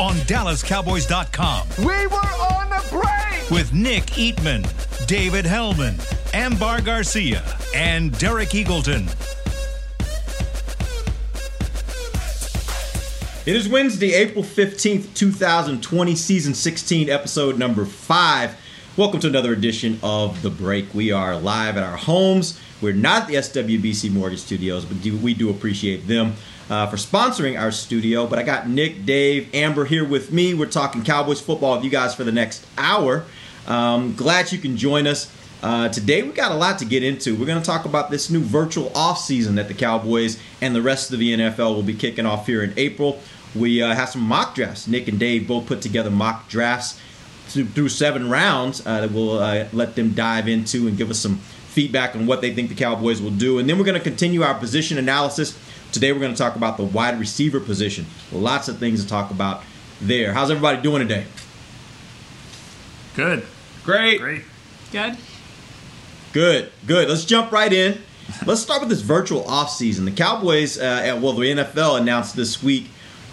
on DallasCowboys.com We were on a break. with Nick Eatman, David Helman, Ambar Garcia, and Derek Eagleton. It is Wednesday, April 15th, 2020, season 16, episode number 5. Welcome to another edition of The Break. We are live at our homes. We're not the SWBC Mortgage Studios, but we do appreciate them uh, for sponsoring our studio. But I got Nick, Dave, Amber here with me. We're talking Cowboys football with you guys for the next hour. Um, glad you can join us. Uh, today we got a lot to get into. We're going to talk about this new virtual offseason that the Cowboys and the rest of the NFL will be kicking off here in April. We uh, have some mock drafts. Nick and Dave both put together mock drafts through, seven rounds uh, that we'll uh, let them dive into and give us some feedback on what they think the Cowboys will do. And then we're going to continue our position analysis. Today we're going to talk about the wide receiver position. Lots of things to talk about there. How's everybody doing today? Good. Great. Great. Good. Good, good. Let's jump right in. Let's start with this virtual offseason. The Cowboys, uh, at- well, the NFL announced this week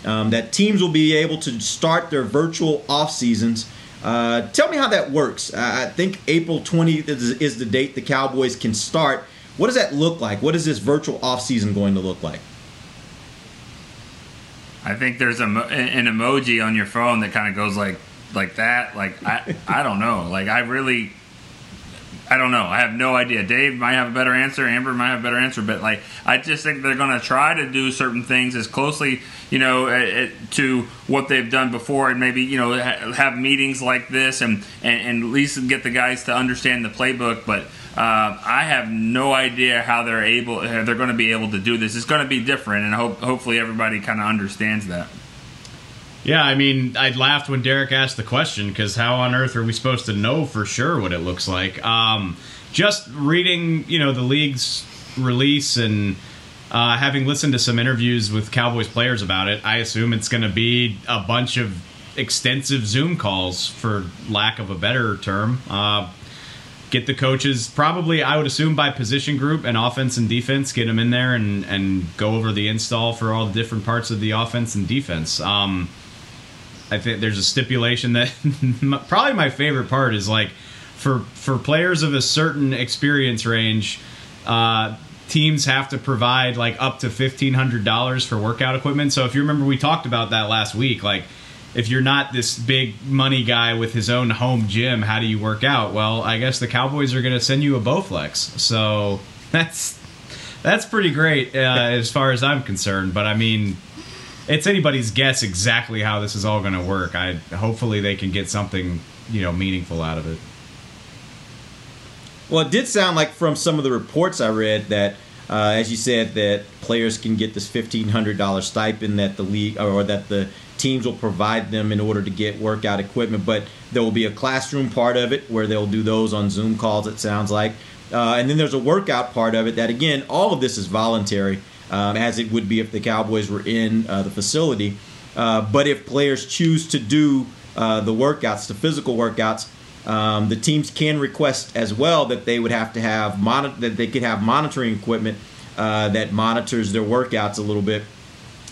um, that teams will be able to start their virtual off seasons. Uh, tell me how that works. Uh, I think April 20th is, is the date the Cowboys can start. What does that look like? What is this virtual off season going to look like? I think there's a, an emoji on your phone that kind of goes like like that. Like I I don't know. Like I really I don't know. I have no idea. Dave might have a better answer. Amber might have a better answer. But like I just think they're going to try to do certain things as closely you know to what they've done before, and maybe you know ha- have meetings like this and, and and at least get the guys to understand the playbook. But uh, I have no idea how they're able. How they're going to be able to do this. It's going to be different, and hope hopefully everybody kind of understands that. Yeah, I mean, I laughed when Derek asked the question because how on earth are we supposed to know for sure what it looks like? Um, just reading, you know, the league's release and uh, having listened to some interviews with Cowboys players about it, I assume it's going to be a bunch of extensive Zoom calls, for lack of a better term. Uh, get the coaches probably I would assume by position group and offense and defense get them in there and and go over the install for all the different parts of the offense and defense. Um, I think there's a stipulation that probably my favorite part is like for for players of a certain experience range, uh, teams have to provide like up to fifteen hundred dollars for workout equipment. So if you remember, we talked about that last week. Like if you're not this big money guy with his own home gym, how do you work out? Well, I guess the Cowboys are going to send you a Bowflex. So that's that's pretty great uh, as far as I'm concerned. But I mean, it's anybody's guess exactly how this is all going to work. I hopefully they can get something you know meaningful out of it. Well, it did sound like from some of the reports I read that, uh, as you said, that players can get this fifteen hundred dollars stipend that the league or that the teams will provide them in order to get workout equipment. But there will be a classroom part of it where they'll do those on Zoom calls. It sounds like, uh, and then there's a workout part of it that again, all of this is voluntary, um, as it would be if the Cowboys were in uh, the facility. Uh, but if players choose to do uh, the workouts, the physical workouts, um, the teams can request as well that they would have to have mon- that they could have monitoring equipment uh, that monitors their workouts a little bit.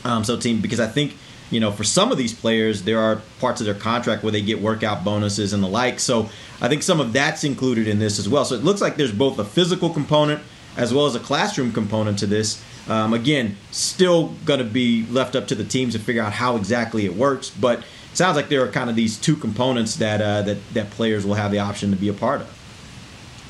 Um, so team because I think you know for some of these players there are parts of their contract where they get workout bonuses and the like. So I think some of that's included in this as well. So it looks like there's both a physical component as well as a classroom component to this. Um, again, still going to be left up to the teams to figure out how exactly it works, but it sounds like there are kind of these two components that uh, that that players will have the option to be a part of.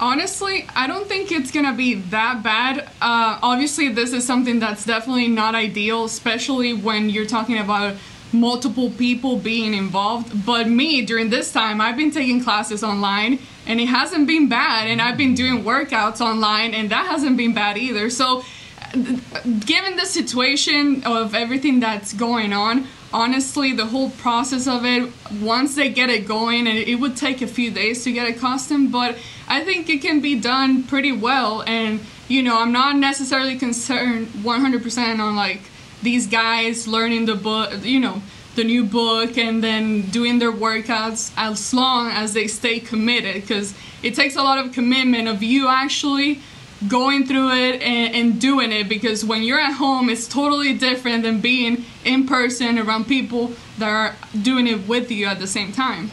Honestly, I don't think it's gonna be that bad. Uh, obviously, this is something that's definitely not ideal, especially when you're talking about multiple people being involved. But me, during this time, I've been taking classes online and it hasn't been bad. And I've been doing workouts online and that hasn't been bad either. So given the situation of everything that's going on, honestly, the whole process of it, once they get it going, and it would take a few days to get accustomed, but I think it can be done pretty well. And, you know, I'm not necessarily concerned 100% on like these guys learning the book, you know, the new book and then doing their workouts as long as they stay committed because it takes a lot of commitment of you actually going through it and, and, doing it because when you're at home it's totally different than being in person around people that are doing it with you at the same time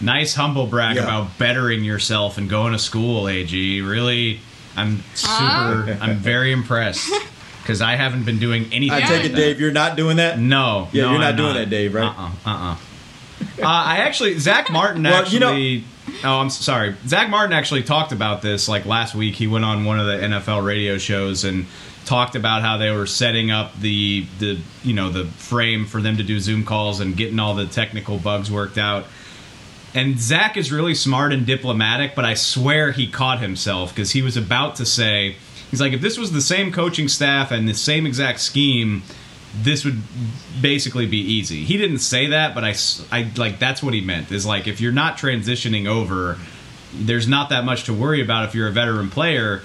nice humble brag yeah. about bettering yourself and going to school ag really i'm super uh? i'm very impressed because i haven't been doing anything i take it dave you're not doing that no yeah no, you're not I'm doing not. that dave right uh-uh uh-uh uh, I actually Zack Martin well, actually. You know, oh, I'm sorry. Zack Martin actually talked about this like last week. He went on one of the NFL radio shows and talked about how they were setting up the the you know the frame for them to do Zoom calls and getting all the technical bugs worked out. And Zack is really smart and diplomatic, but I swear he caught himself because he was about to say, he's like, if this was the same coaching staff and the same exact scheme, this would basically be easy. He didn't say that, but I, I like that's what he meant. Is like if you're not transitioning over, there's not that much to worry about if you're a veteran player.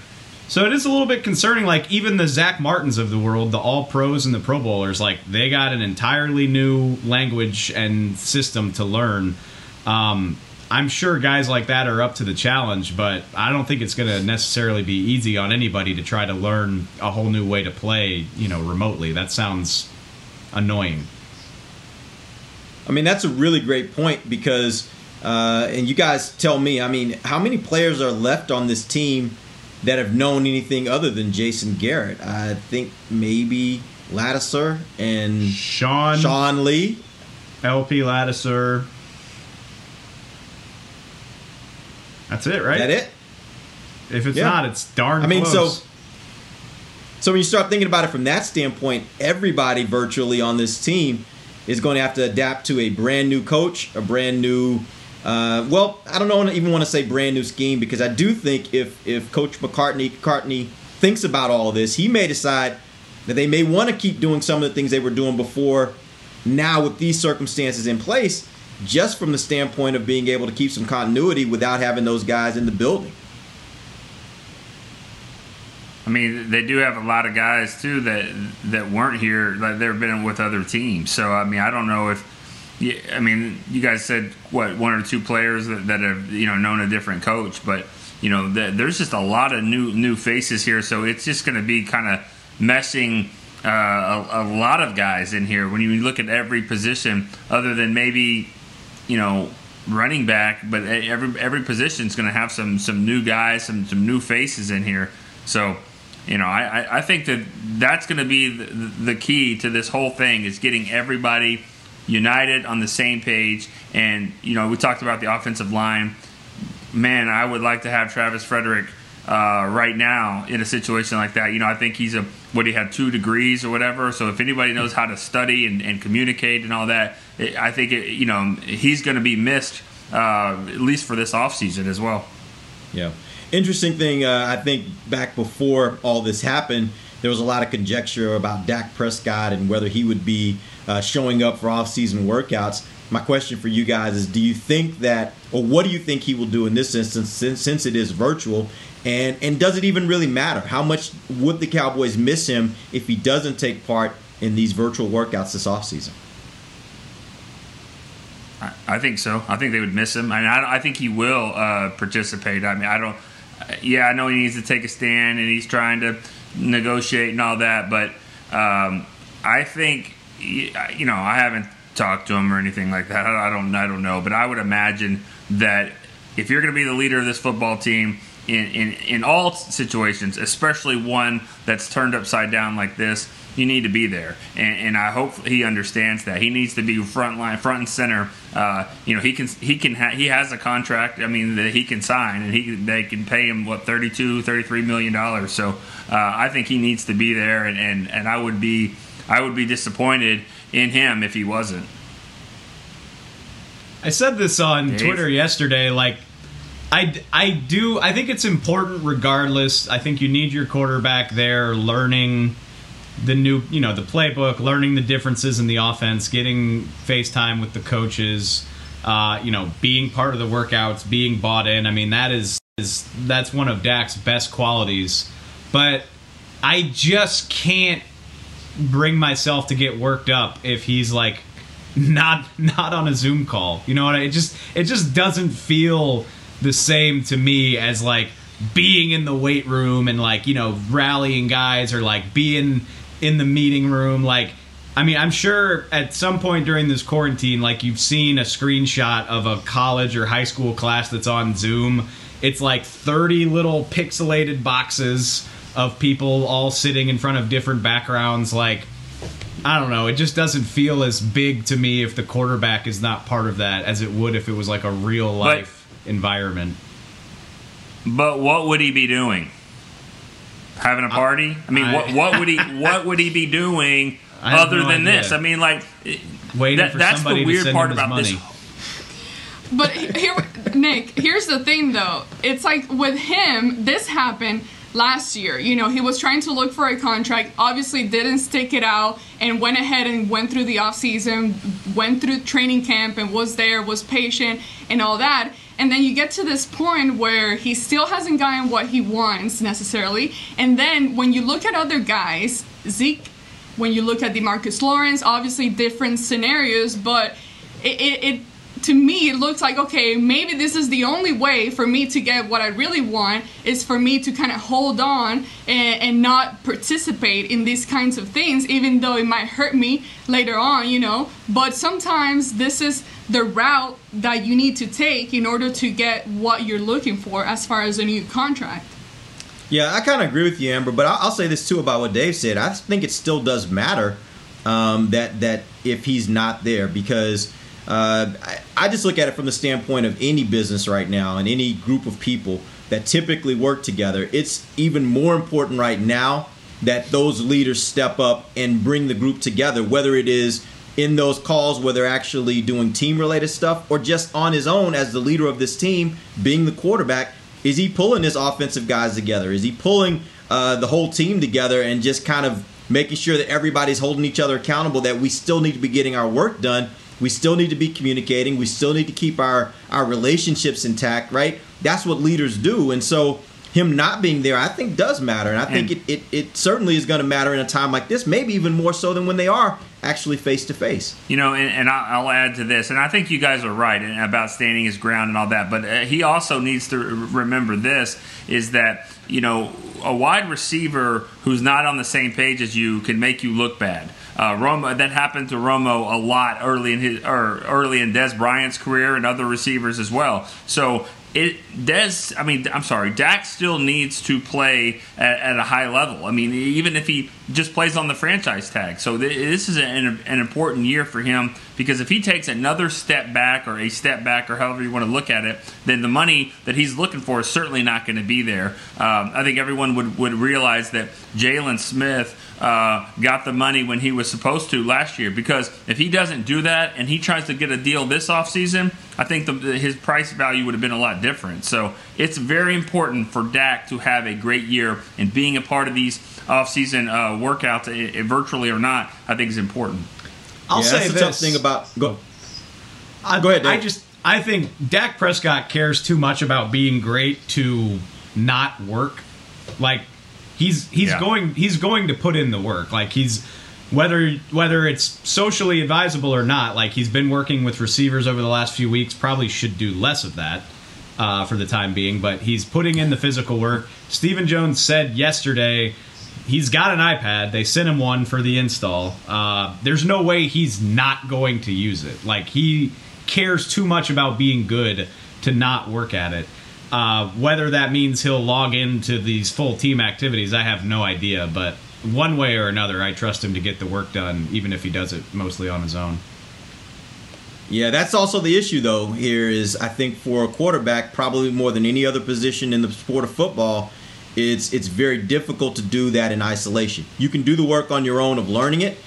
So it is a little bit concerning. Like even the Zack Martins of the world, the All Pros and the Pro Bowlers, like they got an entirely new language and system to learn. Um, I'm sure guys like that are up to the challenge, but I don't think it's going to necessarily be easy on anybody to try to learn a whole new way to play, you know, remotely. That sounds annoying. I mean, that's a really great point because, uh, and you guys tell me, I mean, how many players are left on this team that have known anything other than Jason Garrett? I think maybe Ladouceur and Sean Sean Lee, LP Ladouceur. That's it, right? That it? If it's yeah. not, it's darn. I mean, close. so so when you start thinking about it from that standpoint, everybody virtually on this team is going to have to adapt to a brand new coach, a brand new. Uh, well, I don't know, even want to say brand new scheme because I do think if if Coach McCarthy McCarthy thinks about all of this, he may decide that they may want to keep doing some of the things they were doing before. Now with these circumstances in place, just from the standpoint of being able to keep some continuity without having those guys in the building. I mean, they do have a lot of guys too that that weren't here. Like they've been with other teams. So I mean, I don't know if. I mean, you guys said what one or two players that, that have you know known a different coach, but you know there's just a lot of new new faces here. So it's just going to be kind of messing uh, a, a, lot of guys in here when you look at every position, other than maybe you know, running back, but every every position is going to have some some new guys, some some new faces in here. So, you know, I I think that that's going to be the, the key to this whole thing is getting everybody united on the same page. And you know, we talked about the offensive line. Man, I would like to have Travis Frederick uh, right now in a situation like that. You know, I think he's a what he had two degrees or whatever. So if anybody knows how to study and, and communicate and all that, it, I think it, you know he's going to be missed uh, at least for this offseason as well. Yeah, interesting thing. Uh, I think back before all this happened, there was a lot of conjecture about Dak Prescott and whether he would be uh, showing up for off-season workouts. My question for you guys is: Do you think that, or what do you think he will do in this instance, since, since it is virtual? And and does it even really matter? How much would the Cowboys miss him if he doesn't take part in these virtual workouts this offseason? I, think so. I think they would miss him. I mean, I, I think he will uh, participate. I mean, I don't. Yeah, I know he needs to take a stand and he's trying to negotiate and all that, but um, I think you know I haven't talked to him or anything like that. I don't. I don't know, but I would imagine that if you're going to be the leader of this football team in, in, in all situations, especially one that's turned upside down like this, you need to be there. And, and I hope he understands that. He needs to be front line, front and center. Uh, you know, he can he can ha- he has a contract. I mean, that he can sign, and he they can pay him what 32, 33 million dollars. So uh, I think he needs to be there, and, and and I would be I would be disappointed in him if he wasn't. I said this on Dave. Twitter yesterday. Like I, I do I think it's important regardless. I think you need your quarterback there learning the new you know the playbook, learning the differences in the offense, getting face time with the coaches, uh, you know, being part of the workouts, being bought in. I mean that is is that's one of Dak's best qualities. But I just can't bring myself to get worked up if he's like not not on a Zoom call. You know what? I, it just it just doesn't feel the same to me as like being in the weight room and like you know rallying guys or like being in the meeting room like I mean, I'm sure at some point during this quarantine, like you've seen a screenshot of a college or high school class that's on Zoom. It's like 30 little pixelated boxes of people all sitting in front of different backgrounds. Like, I don't know. It just doesn't feel as big to me if the quarterback is not part of that as it would if it was like a real life environment. But what would he be doing? Having a party? I mean, I- what what would he what would he be doing other no than idea. this? I mean, like Waiting that, for that's somebody the to weird send part him his about this. money. But here, Nick, here's the thing though. It's like with him, this happened last year. You know, he was trying to look for a contract, obviously didn't stick it out, and went ahead and went through the offseason, went through training camp, and was there, was patient, and all that. And then you get to this point where he still hasn't gotten what he wants necessarily. And then when you look at other guys, Zeke, when you look at Demarcus Lawrence, obviously different scenarios, but it, it, it to me it looks like okay maybe this is the only way for me to get what i really want is for me to kind of hold on and, and not participate in these kinds of things even though it might hurt me later on you know but sometimes this is the route that you need to take in order to get what you're looking for as far as a new contract Yeah, I kind of agree with you, Amber. But I'll, say this too about what Dave said. I think it still does matter um, that that if he's not there because uh, I, I just look at it from the standpoint of any business right now and any group of people that typically work together. It's even more important right now that those leaders step up and bring the group together, whether it is in those calls where they're actually doing team related stuff or just on his own as the leader of this team, being the quarterback. Is he pulling his offensive guys together? Is he pulling uh, the whole team together and just kind of making sure that everybody's holding each other accountable? That we still need to be getting our work done. We still need to be communicating. We still need to keep our our relationships intact, right? That's what leaders do. And so him not being there, I think, does matter. And I think And- it, it, it certainly is going to matter in a time like this, maybe even more so than when they are actually face to face. You know, and, and I'll add to this, and I think you guys are right about standing his ground and all that. But uh, he also needs to remember this: is that you know a wide receiver who's not on the same page as you can make you look bad. Uh, Romo that happened to Romo a lot early in his or early in Dez Bryant's career and other receivers as well. So it Dez, I mean, I'm sorry, Dak still needs to play at, at a high level. I mean, even if he just plays on the franchise tag. So th- this is an, an important year for him because if he takes another step back or a step back or however you want to look at it, then the money that he's looking for is certainly not going to be there. Um, I think everyone would, would realize that Jaylon Smith uh, got the money when he was supposed to last year because if he doesn't do that and he tries to get a deal this offseason, I think the, his price value would have been a lot different. So it's very important for Dak to have a great year and being a part of these offseason uh, workouts, i- i- virtually or not, I think is important. I'll yeah, say that's the this. tough thing about go. I, Go ahead, I just I think Dak Prescott cares too much about being great to not work. Like he's he's Yeah. going he's going to put in the work. Like he's whether whether it's socially advisable or not. Like he's been working with receivers over the last few weeks. Probably should do less of that uh, for the time being. But he's putting in the physical work. Stephen Jones said yesterday he's got an iPad. They sent him one for the install. Uh, there's no way he's not going to use it. Like he cares too much about being good to not work at it. Uh, whether that means he'll log into these full team activities, I have no idea. But one way or another, I trust him to get the work done, even if he does it mostly on his own. Yeah, that's also the issue, though. Here is, I think, for a quarterback, probably more than any other position in the sport of football, it's it's very difficult to do that in isolation. You can do the work on your own of learning it,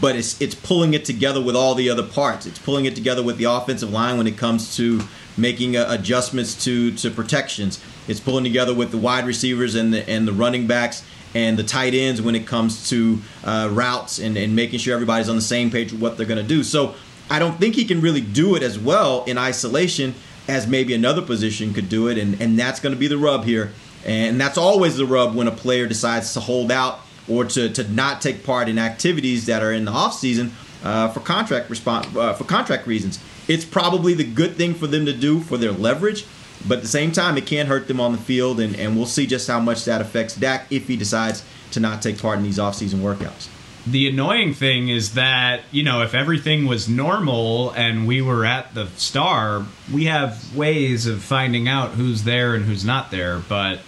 but it's it's pulling it together with all the other parts. It's pulling it together with the offensive line when it comes to making uh, adjustments to to protections. It's pulling together with the wide receivers and the and the running backs and the tight ends when it comes to uh, routes and, and making sure everybody's on the same page with what they're going to do. So I don't think he can really do it as well in isolation as maybe another position could do it, and, and that's going to be the rub here. And that's always the rub when a player decides to hold out or to, to not take part in activities that are in the offseason uh, for contract response uh, for contract reasons. It's probably the good thing for them to do for their leverage, but at the same time, it can hurt them on the field, and, and we'll see just how much that affects Dak if he decides to not take part in these offseason workouts the annoying thing is that you know if everything was normal and we were at the star we have ways of finding out who's there and who's not there but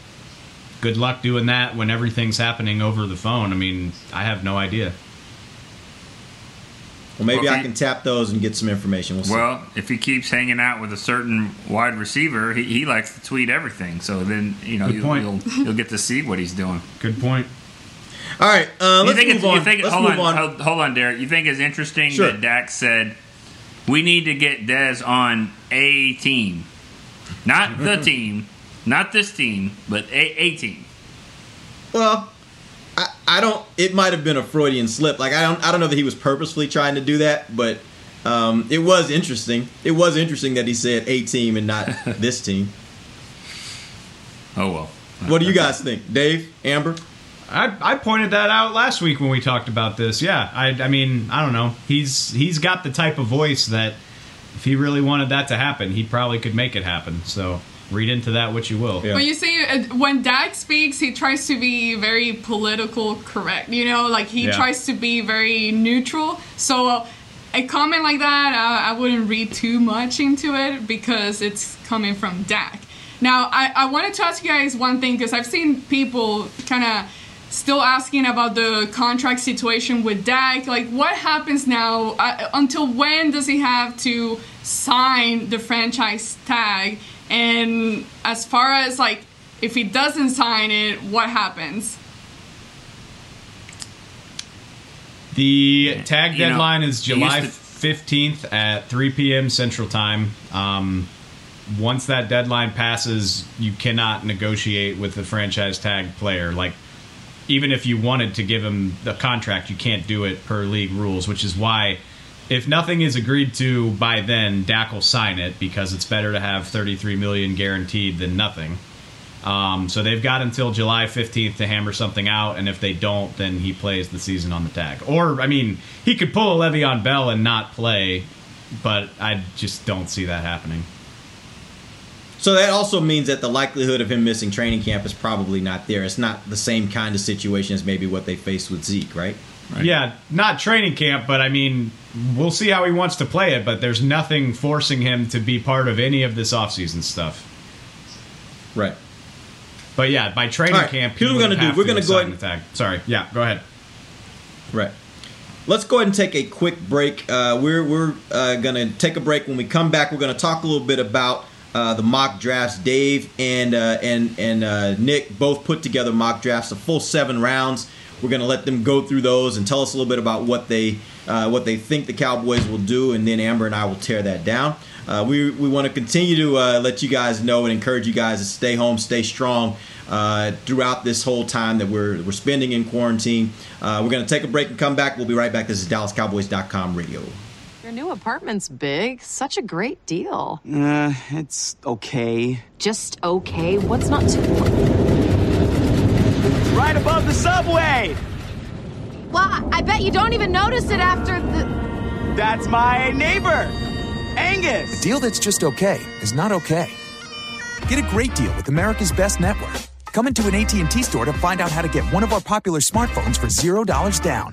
good luck doing that when everything's happening over the phone i mean i have no idea well maybe well, i can tap those and get some information we'll, well if he keeps hanging out with a certain wide receiver he, he likes to tweet everything so then you know you'll, you'll, you'll get to see what he's doing good point all right, uh, let's you move on. You think, let's hold move on, on. Hold on, Derek. You think it's interesting sure. that Dak said we need to get Dez on a team, not the team, not this team, but a, a team. Well, I, I don't. It might have been a Freudian slip. Like I don't. I don't know that he was purposefully trying to do that, but um, it was interesting. It was interesting that he said a team and not this team. Oh well. What do you guys think, Dave, Amber? I, I pointed that out last week when we talked about this. Yeah, I, I mean, I don't know. He's he's got the type of voice that if he really wanted that to happen, he probably could make it happen. So read into that what you will. Yeah. When you say uh, when Dak speaks, he tries to be very political correct. You know, like he yeah. tries to be very neutral. So uh, a comment like that, I, I wouldn't read too much into it because it's coming from Dak. Now, I, I wanted to ask you guys one thing because I've seen people kind of still asking about the contract situation with Dak. Like, what happens now? Uh, until when does he have to sign the franchise tag? And as far as like, if he doesn't sign it, what happens? The tag deadline know, is July fifteenth at three p.m. Central Time. Um, once that deadline passes, you cannot negotiate with the franchise tag player. Like even if you wanted to give him the contract, you can't do it per league rules, which is why if nothing is agreed to by then, Dak will sign it because it's better to have 33 million guaranteed than nothing. Um, so they've got until July 15th to hammer something out, and if they don't, then he plays the season on the tag. Or, I mean, he could pull a Le'Veon Bell and not play, but I just don't see that happening. So that also means that the likelihood of him missing training camp is probably not there. It's not the same kind of situation as maybe what they faced with Zeke, right? right? Yeah, not training camp, but I mean, we'll see how he wants to play it, but there's nothing forcing him to be part of any of this offseason stuff. Right. But yeah, by training right, camp, here's what we're going to do. We're going to go ahead and tag. Sorry. Yeah, go ahead. Right. Let's go ahead and take a quick break. Uh, we're we're uh, going to take a break. When we come back, we're going to talk a little bit about uh, the mock drafts. Dave and uh, and and uh, Nick both put together mock drafts, a full seven rounds. We're going to let them go through those and tell us a little bit about what they uh, what they think the Cowboys will do, and then Amber and I will tear that down. Uh, we we want to continue to let you guys know and encourage you guys to stay home, stay strong. throughout this whole time that we're we're spending in quarantine, we're going to take a break and come back. We'll be right back. This is DallasCowboys.com radio. Your new apartment's big. Such a great deal. Uh, it's okay. Just okay? What's not too. Right above the subway! Well, I bet you don't even notice it after the. That's my neighbor, Angus! A deal that's just okay is not okay. Get a great deal with America's Best Network. Come into an AT&T store to find out how to get one of our popular smartphones for $0 down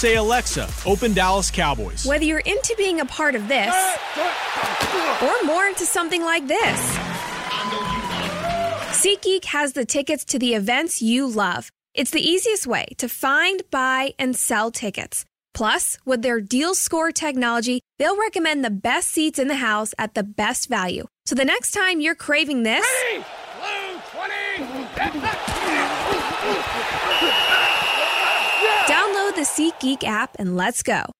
say, Alexa, open Dallas Cowboys. Whether you're into being a part of this or more into something like this, SeatGeek has the tickets to the events you love. It's the easiest way to find, buy, and sell tickets. Plus, with their deal score technology, they'll recommend the best seats in the house at the best value. So the next time you're craving this, download the SeatGeek app and let's go.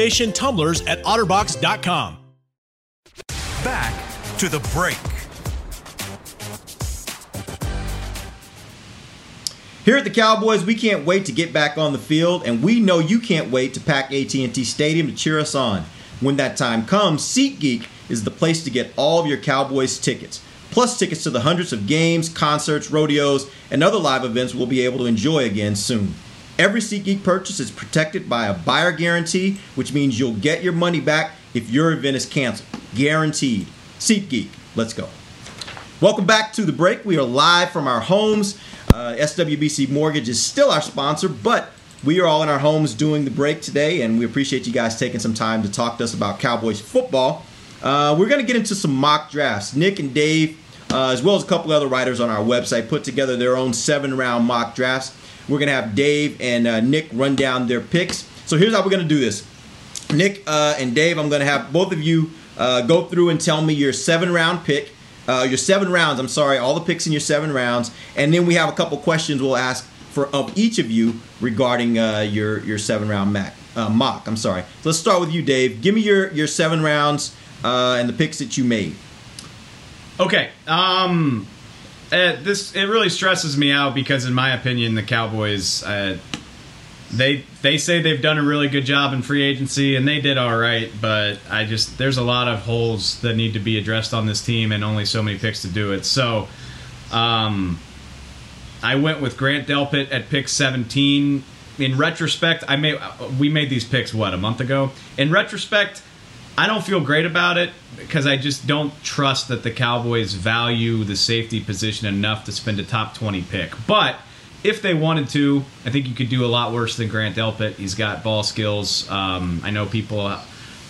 tumblers at otterbox.com. Back to the break. Here at the Cowboys, we can't wait to get back on the field, and we know you can't wait to pack AT&T Stadium to cheer us on. When that time comes, SeatGeek is the place to get all of your Cowboys tickets, plus tickets to the hundreds of games, concerts, rodeos, and other live events we'll be able to enjoy again soon. Every SeatGeek purchase is protected by a buyer guarantee, which means you'll get your money back if your event is canceled. Guaranteed. SeatGeek, let's go. Welcome back to the break. We are live from our homes. Uh, SWBC Mortgage is still our sponsor, but we are all in our homes doing the break today, and we appreciate you guys taking some time to talk to us about Cowboys football. Uh, we're going to get into some mock drafts. Nick and Dave, uh, as well as a couple other writers on our website, put together their own seven round mock drafts. We're going to have Dave and uh, Nick run down their picks. So here's how we're going to do this Nick uh, and Dave, I'm going to have both of you uh, go through and tell me your seven round pick. Uh, your seven rounds, I'm sorry, all the picks in your seven rounds. And then we have a couple questions we'll ask for of each of you regarding uh, your, your seven round uh, mock. I'm sorry. So let's start with you, Dave. Give me your, your seven rounds and the picks that you made. Okay. Um, uh, this it really stresses me out because, in my opinion, the Cowboys uh, they they say they've done a really good job in free agency, and they did all right. But I just there's a lot of holes that need to be addressed on this team, and only so many picks to do it. So, um, I went with Grant Delpit at pick 17. In retrospect, I made we made these picks what a month ago. In retrospect, I don't feel great about it because I just don't trust that the Cowboys value the safety position enough to spend a top 20 pick. But if they wanted to, I think you could do a lot worse than Grant Delpit. He's got ball skills. Um, I know people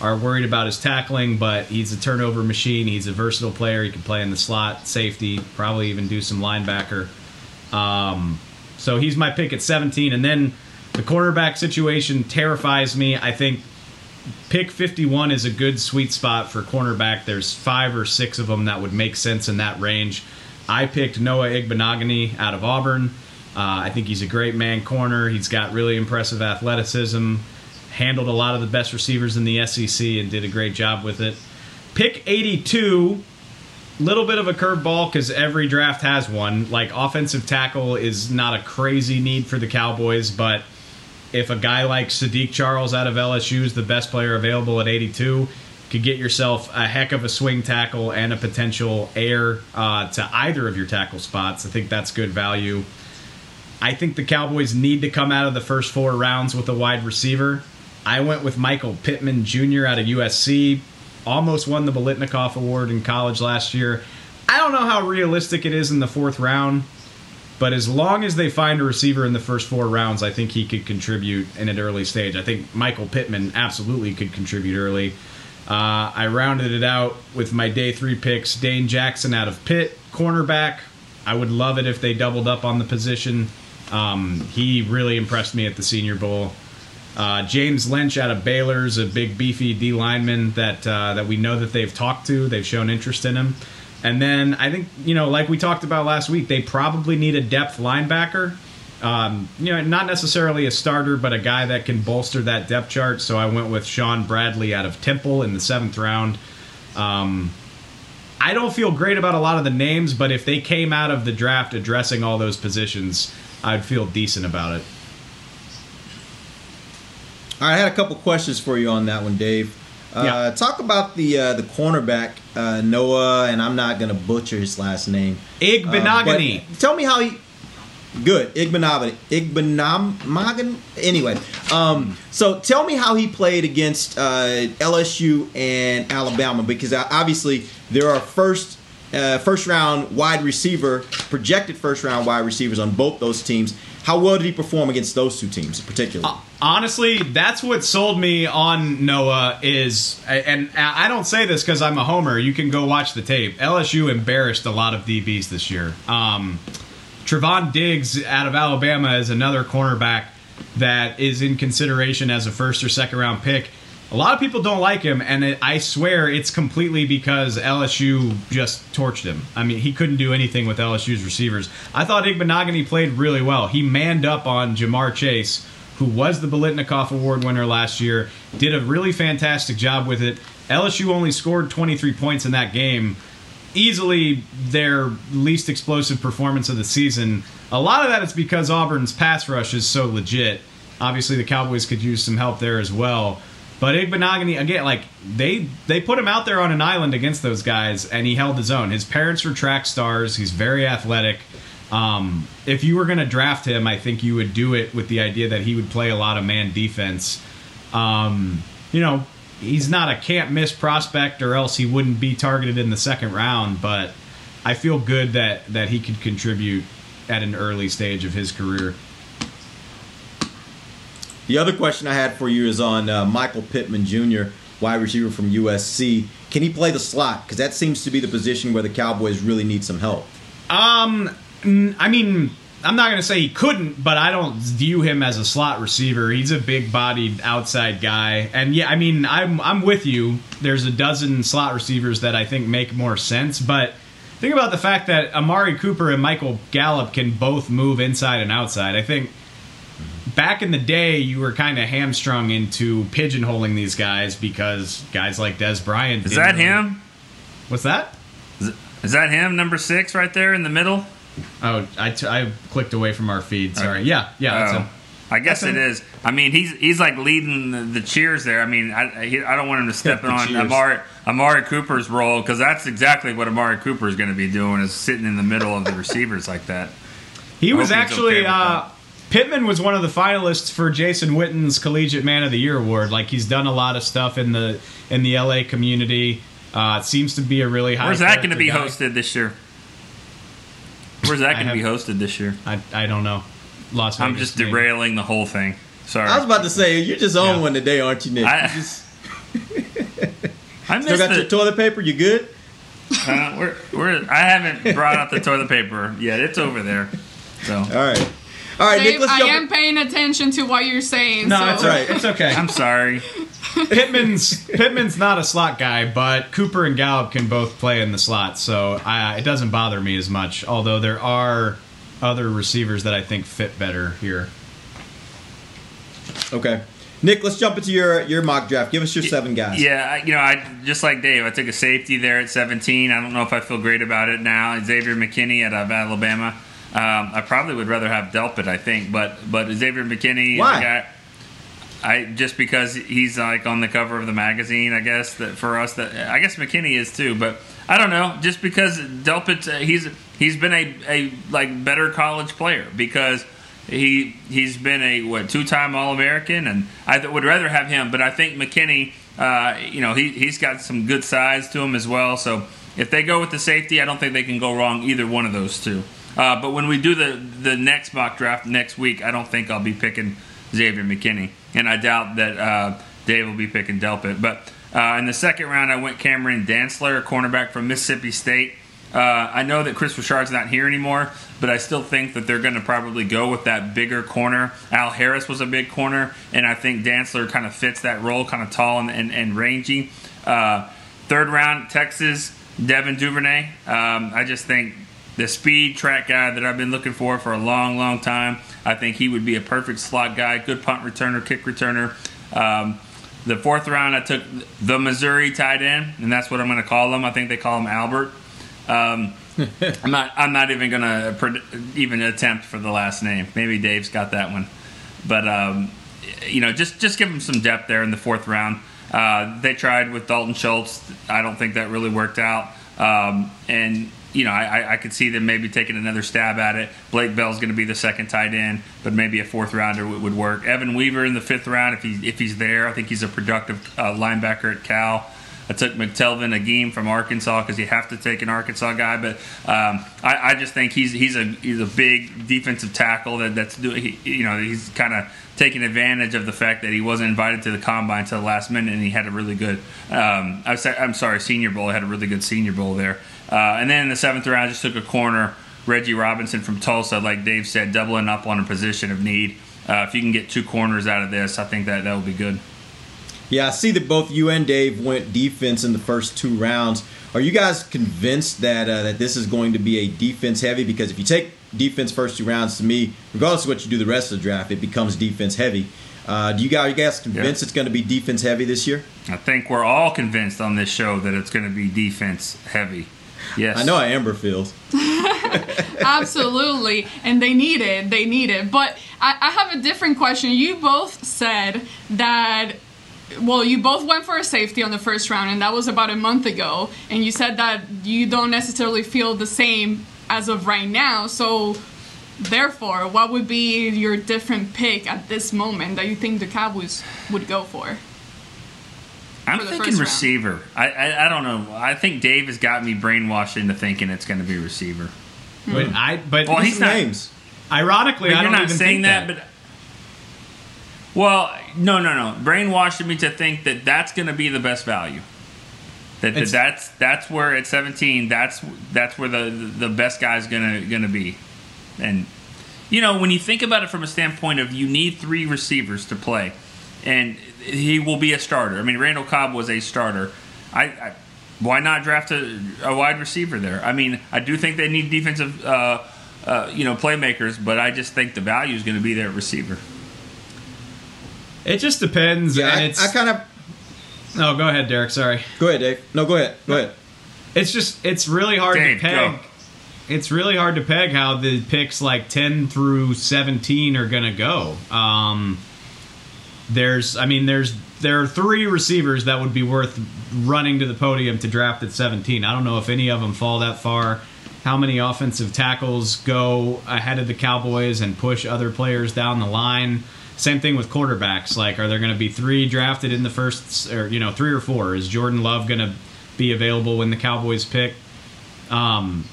are worried about his tackling, but he's a turnover machine. He's a versatile player. He can play in the slot, safety, probably even do some linebacker. Um, so he's my pick at 17. And then the quarterback situation terrifies me. I think pick 51 is a good sweet spot for cornerback. There's five or six of them that would make sense in that range. I picked Noah Igbinoghene out of Auburn. Uh, I think he's a great man corner. He's got really impressive athleticism, handled a lot of the best receivers in the SEC, and did a great job with it. Pick 82, little bit of a curveball because every draft has one. Like offensive tackle is not a crazy need for the Cowboys, but if a guy like Saahdiq Charles out of LSU is the best player available at 82, could get yourself a heck of a swing tackle and a potential heir uh, to either of your tackle spots. I think that's good value. I think the Cowboys need to come out of the first four rounds with a wide receiver. I went with Michael Pittman Jr. out of USC. Almost won the Biletnikoff Award in college last year. I don't know how realistic it is in the fourth round. But as long as they find a receiver in the first four rounds, I think he could contribute in an early stage. I think Michael Pittman absolutely could contribute early. Uh, I rounded it out with my day three picks Dane Jackson out of Pitt, cornerback. I would love it if they doubled up on the position. Um, he really impressed me at the Senior Bowl. Uh, James Lynch out of Baylor's a big beefy D lineman that uh, that we know that they've talked to. They've shown interest in him. And then I think, you know, like we talked about last week, they probably need a depth linebacker. Um, you know, not necessarily a starter, but a guy that can bolster that depth chart. So I went with Shaun Bradley out of Temple in the seventh round. Um, I don't feel great about a lot of the names, but if they came out of the draft addressing all those positions, I'd feel decent about it. I had a couple questions for you on that one, Dave. Uh, Yeah. Talk about the uh, the cornerback uh, Noah, and I'm not going to butcher his last name. Igbinoghene. Uh, tell me how he. Good, Igbinoghene. Igbinoghene. Anyway, um, so tell me how he played against uh, LSU and Alabama because uh, obviously there are first. Uh, first round wide receiver, projected first round wide receivers on both those teams. How well did he perform against those two teams in particular? Honestly, that's what sold me on Noah is, and I don't say this because I'm a homer. You can go watch the tape. LSU embarrassed a lot of DBs this year. Um, Trevon Diggs out of Alabama is another cornerback that is in consideration as a first or second round pick. A lot of people don't like him, and it, I swear it's completely because LSU just torched him. I mean, he couldn't do anything with LSU's receivers. I thought Igbinoghene played really well. He manned up on Ja'Marr Chase, who was the Biletnikoff Award winner last year, did a really fantastic job with it. LSU only scored 23 points in that game easily their least explosive performance of the season. A lot of that is because Auburn's pass rush is so legit. Obviously, the Cowboys could use some help there as well. But Igbinoghene, again, like they they put him out there on an island against those guys, and he held his own. His parents were track stars. He's very athletic. Um, if you were going to draft him, I think you would do it with the idea that he would play a lot of man defense. Um, you know, he's not a can't miss prospect, or else he wouldn't be targeted in the second round. But I feel good that that he could contribute at an early stage of his career. The other question I had for you is on uh, Michael Pittman Jr., wide receiver from USC. Can he play the slot? Because that seems to be the position where the Cowboys really need some help. Um, I mean, I'm not going to say he couldn't, but I don't view him as a slot receiver. He's a big-bodied outside guy, and yeah, I mean, I'm I'm with you. There's a dozen slot receivers that I think make more sense, but think about the fact that Amari Cooper and Michael Gallup can both move inside and outside. I think back in the day, you were kind of hamstrung into pigeonholing these guys because guys like Dez Bryant. Is that really- him? What's that? Is, that him, number six, right there in the middle? Oh, I, t- I clicked away from our feed. Sorry. Yeah, yeah. That's Oh. him. I guess it is. I mean, he's he's like leading the, the cheers there. I mean, I he, I don't want him to step on cheers. Amari Amari Cooper's role because that's exactly what Amari Cooper is going to be doing is sitting in the middle of the receivers like that. He I was actually okay uh, Pittman was one of the finalists for Jason Witten's Collegiate Man of the Year award. Like he's done a lot of stuff in the in the LA community. Uh, it seems to be a really high. Where's that going to be guy. hosted this year? Where's that going to be hosted this year? I, I don't know. Las Vegas. I'm just maybe. derailing the whole thing. Sorry. I was about to say, you're just on Yeah. one today, aren't you, Nick? I- You just- I still missed got the, your toilet paper? You good? uh, we're, we're, I haven't brought out the toilet paper yet. It's over there. So All right. All right, Dave, Nick, I jump. am paying attention to what you're saying. No, so. it's right. It's okay. I'm sorry. Pittman's Pittman's not a slot guy, but Cooper and Gallup can both play in the slot, so I, it doesn't bother me as much. Although there are other receivers that I think fit better here. Okay. Nick, let's jump into your your mock draft. Give us your seven guys. Yeah, you know, I just like Dave. I took a safety there at 17. I don't know if I feel great about it now. Xavier McKinney out of Alabama. Um, I probably would rather have Delpit, I think, but but Xavier McKinney Why? guy. I just because he's like on the cover of the magazine, I guess that for us that I guess McKinney is too, but I don't know. Just because Delpit, uh, he's he's been a, a like better college player because he he's been a what two time All American, and I th- would rather have him. But I think McKinney, uh, you know, he he's got some good size to him as well. So if they go with the safety, I don't think they can go wrong either one of those two. Uh, but when we do the the next mock draft next week, I don't think I'll be picking Xavier McKinney, and I doubt that uh, Dave will be picking Delpit. But uh, in the second round, I went Cameron Dantzler, a cornerback from Mississippi State. Uh, I know that Kris Richard's not here anymore, but I still think that they're going to probably go with that bigger corner. Al Harris was a big corner, and I think Dantzler kind of fits that role, kind of tall and, and, and rangy. Uh, third round, Texas, Devin Duvernay. Um, I just think the speed track guy that I've been looking for for a long, long time. I think he would be a perfect slot guy, good punt returner, kick returner. Um, the fourth round, I took the Missouri tight end, and that's what I'm going to call him. I think they call him Albert. Um, I'm not. I'm not even going to even attempt for the last name. Maybe Dave's got that one, but um, you know, just just give him some depth there in the fourth round. Uh, they tried with Dalton Schultz. I don't think that really worked out. Um, and you know, I, I could see them maybe taking another stab at it. Blake Bell's going to be the second tight end, but maybe a fourth rounder would, would work. Evan Weaver in the fifth round, if he if he's there, I think he's a productive uh, linebacker at Cal. I took McTelvin Agim from Arkansas because you have to take an Arkansas guy, but um, I, I, just think he's he's a he's a big defensive tackle that that's doing. You know, he's kind of taking advantage of the fact that he wasn't invited to the combine to the last minute, and he had a really good. Um, I am sorry, Senior Bowl. He had a really good Senior Bowl there, uh, and then in the seventh round, I just took a corner. Reggie Robinson from Tulsa, like Dave said, doubling up on a position of need. Uh, if you can get two corners out of this, I think that that will be good. Yeah, I see that both you and Dave went defense in the first two rounds. Are you guys convinced that uh, that this is going to be a defense heavy? Because if you take defense first two rounds, to me, regardless of what you do the rest of the draft, it becomes defense heavy. Uh, do you guys, are you guys convinced yeah. it's going to be defense heavy this year? I think we're all convinced on this show that it's going to be defense heavy. Yes, I know how Amber feels. Absolutely, and they need it. They need it. But I, I have a different question. You both said that well, you both went for a safety on the first round, and that was about a month ago. And you said that you don't necessarily feel the same as of right now. So, therefore, what would be your different pick at this moment that you think the Cowboys would go for? I'm thinking receiver. I, I, I don't know. I think Dave has got me brainwashed into thinking it's going to be receiver. But I but well, he's not. Names. Ironically, but I you're not saying that, that, but well, no, no, no. Brainwashing me to think that that's going to be the best value. That, that that's that's where at 17, that's that's where the the best guy's gonna gonna be, and you know when you think about it from a standpoint of you need three receivers to play, and he will be a starter. I mean, Randall Cobb was a starter. I, I why not draft a, a, wide receiver there? I mean, I do think they need defensive, uh, uh, you know, playmakers, but I just think the value is going to be there receiver. It just depends. Yeah, and I, it's, I kind of. No, go ahead, Derek. Sorry. Go ahead, Dave. No, go ahead. Go ahead. It's just it's really hard Dave, to peg. Go. It's really hard to peg how the picks like ten through seventeen are gonna go. Um, there's, I mean, there's there are three receivers that would be worth running to the podium to draft at seventeen. I don't know if any of them fall that far. How many offensive tackles go ahead of the Cowboys and push other players down the line? Same thing with quarterbacks. Like, are there going to be three drafted in the first, or you know, three or four? Is Jordan Love going to be available when the Cowboys pick? Um,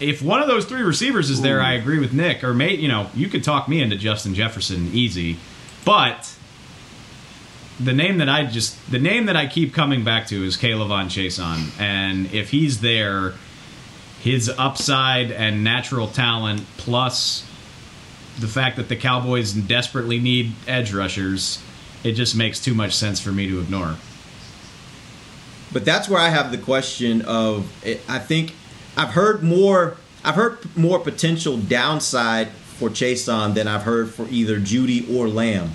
if one of those three receivers is there, Ooh. I agree with Nick. Or may you know, you could talk me into Justin Jefferson easy, but the name that I just the name that I keep coming back to is K'Lavon Chaisson, and if he's there, his upside and natural talent plus the fact that the Cowboys desperately need edge rushers, it just makes too much sense for me to ignore. But that's where I have the question of eh, I think I've heard more I've heard more potential downside for Chaisson than I've heard for either Jeudy or Lamb.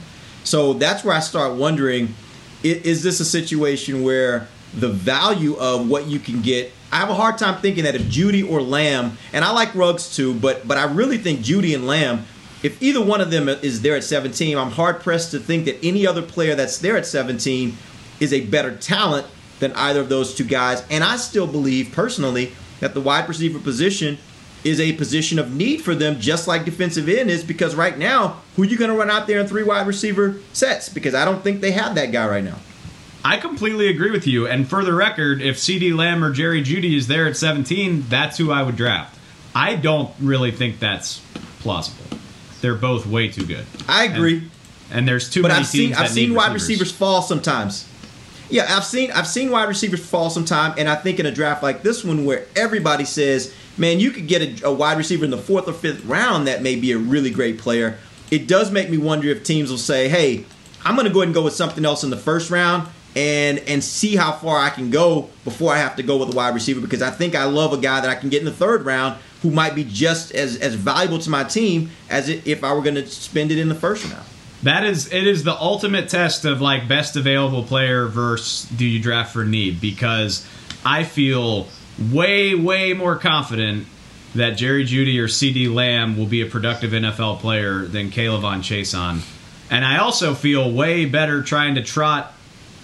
So that's where I start wondering is this a situation where the value of what you can get I have a hard time thinking that if Jeudy or Lamb, and I like Ruggs too, but but I really think Jeudy and Lamb if either one of them is there at 17, I'm hard pressed to think that any other player that's there at 17 is a better talent than either of those two guys. And I still believe personally that the wide receiver position is a position of need for them, just like defensive end is, because right now, who are you going to run out there in three wide receiver sets? Because I don't think they have that guy right now. I completely agree with you. And for the record, if CeeDee Lamb or Jerry Jeudy is there at 17, that's who I would draft. I don't really think that's plausible. They're both way too good. I agree. And, and there's too but many I've seen I've seen wide receivers. receivers fall sometimes. Yeah, I've seen I've seen wide receivers fall sometime, and I think in a draft like this one where everybody says, "Man, you could get a, a wide receiver in the fourth or fifth round that may be a really great player." It does make me wonder if teams will say, "Hey, I'm going to go ahead and go with something else in the first round." and and see how far I can go before I have to go with a wide receiver because I think I love a guy that I can get in the third round who might be just as as valuable to my team as if I were going to spend it in the first round. That is it is the ultimate test of like best available player versus do you draft for need because I feel way way more confident that Jerry Jeudy or CeeDee Lamb will be a productive NFL player than K'Lavon Chaisson And I also feel way better trying to trot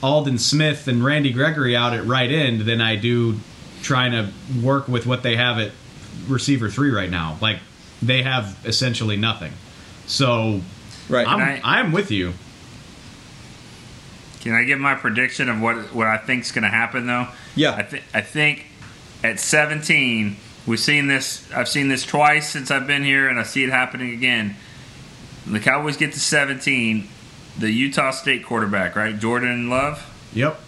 Aldon Smith and Randy Gregory out at right end than I do trying to work with what they have at receiver three right now. Like they have essentially nothing. So right, I'm, And I'm with you. Can I give my prediction of what what I think's going to happen though? Yeah. I think I think at 17 we've seen this. I've seen this twice since I've been here, and I see it happening again. The Cowboys get to 17. The Utah State quarterback, right, Jordan Love. Yep.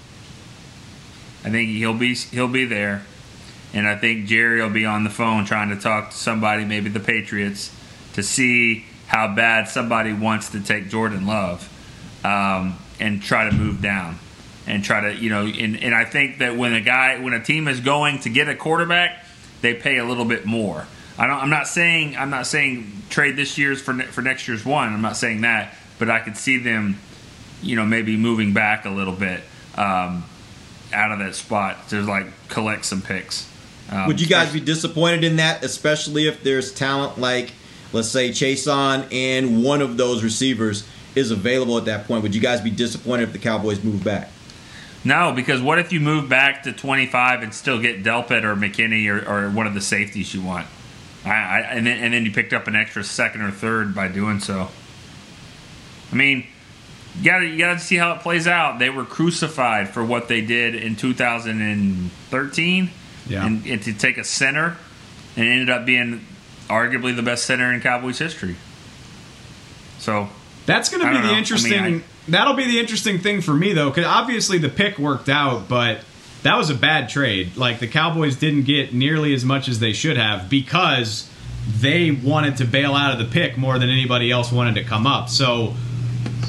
I think he'll be he'll be there, and I think Jerry will be on the phone trying to talk to somebody, maybe the Patriots, to see how bad somebody wants to take Jordan Love, um, and try to move down, and try to you know, and, and I think that when a guy when a team is going to get a quarterback, they pay a little bit more. I don't, I'm not saying I'm not saying trade this year's for ne- for next year's one. I'm not saying that, but I could see them, you know, maybe moving back a little bit. Um, out of that spot to like collect some picks. Um, Would you guys be disappointed in that, especially if there's talent like, let's say, Chaisson and one of those receivers is available at that point? Would you guys be disappointed if the Cowboys move back? No, because what if you move back to 25 and still get Delpit or McKinney or, or one of the safeties you want? I, I, and, then, and then you picked up an extra second or third by doing so. I mean, you gotta, you gotta see how it plays out. They were crucified for what they did in 2013. Yeah. And, and to take a center and ended up being arguably the best center in Cowboys history. So That's going to be the know. I interesting. mean, that'll be the interesting thing for me though, because obviously the pick worked out, but that was a bad trade. Like the Cowboys didn't get nearly as much as they should have because they wanted to bail out of the pick more than anybody else wanted to come up. So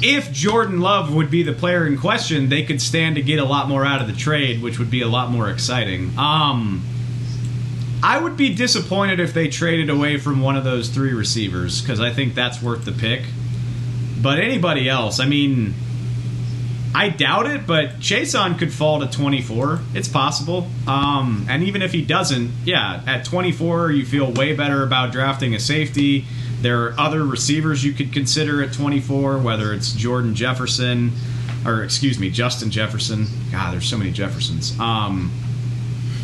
if Jordan Love would be the player in question, they could stand to get a lot more out of the trade, which would be a lot more exciting. Um, I would be disappointed if they traded away from one of those three receivers because I think that's worth the pick. But anybody else, I mean, I doubt it, but Chaisson could fall to 24. It's possible. Um, and even if he doesn't, yeah, at 24, you feel way better about drafting a safety. There are other receivers you could consider at 24, whether it's Jordan Jefferson, or excuse me, Justin Jefferson. God, there's so many Jeffersons. Um,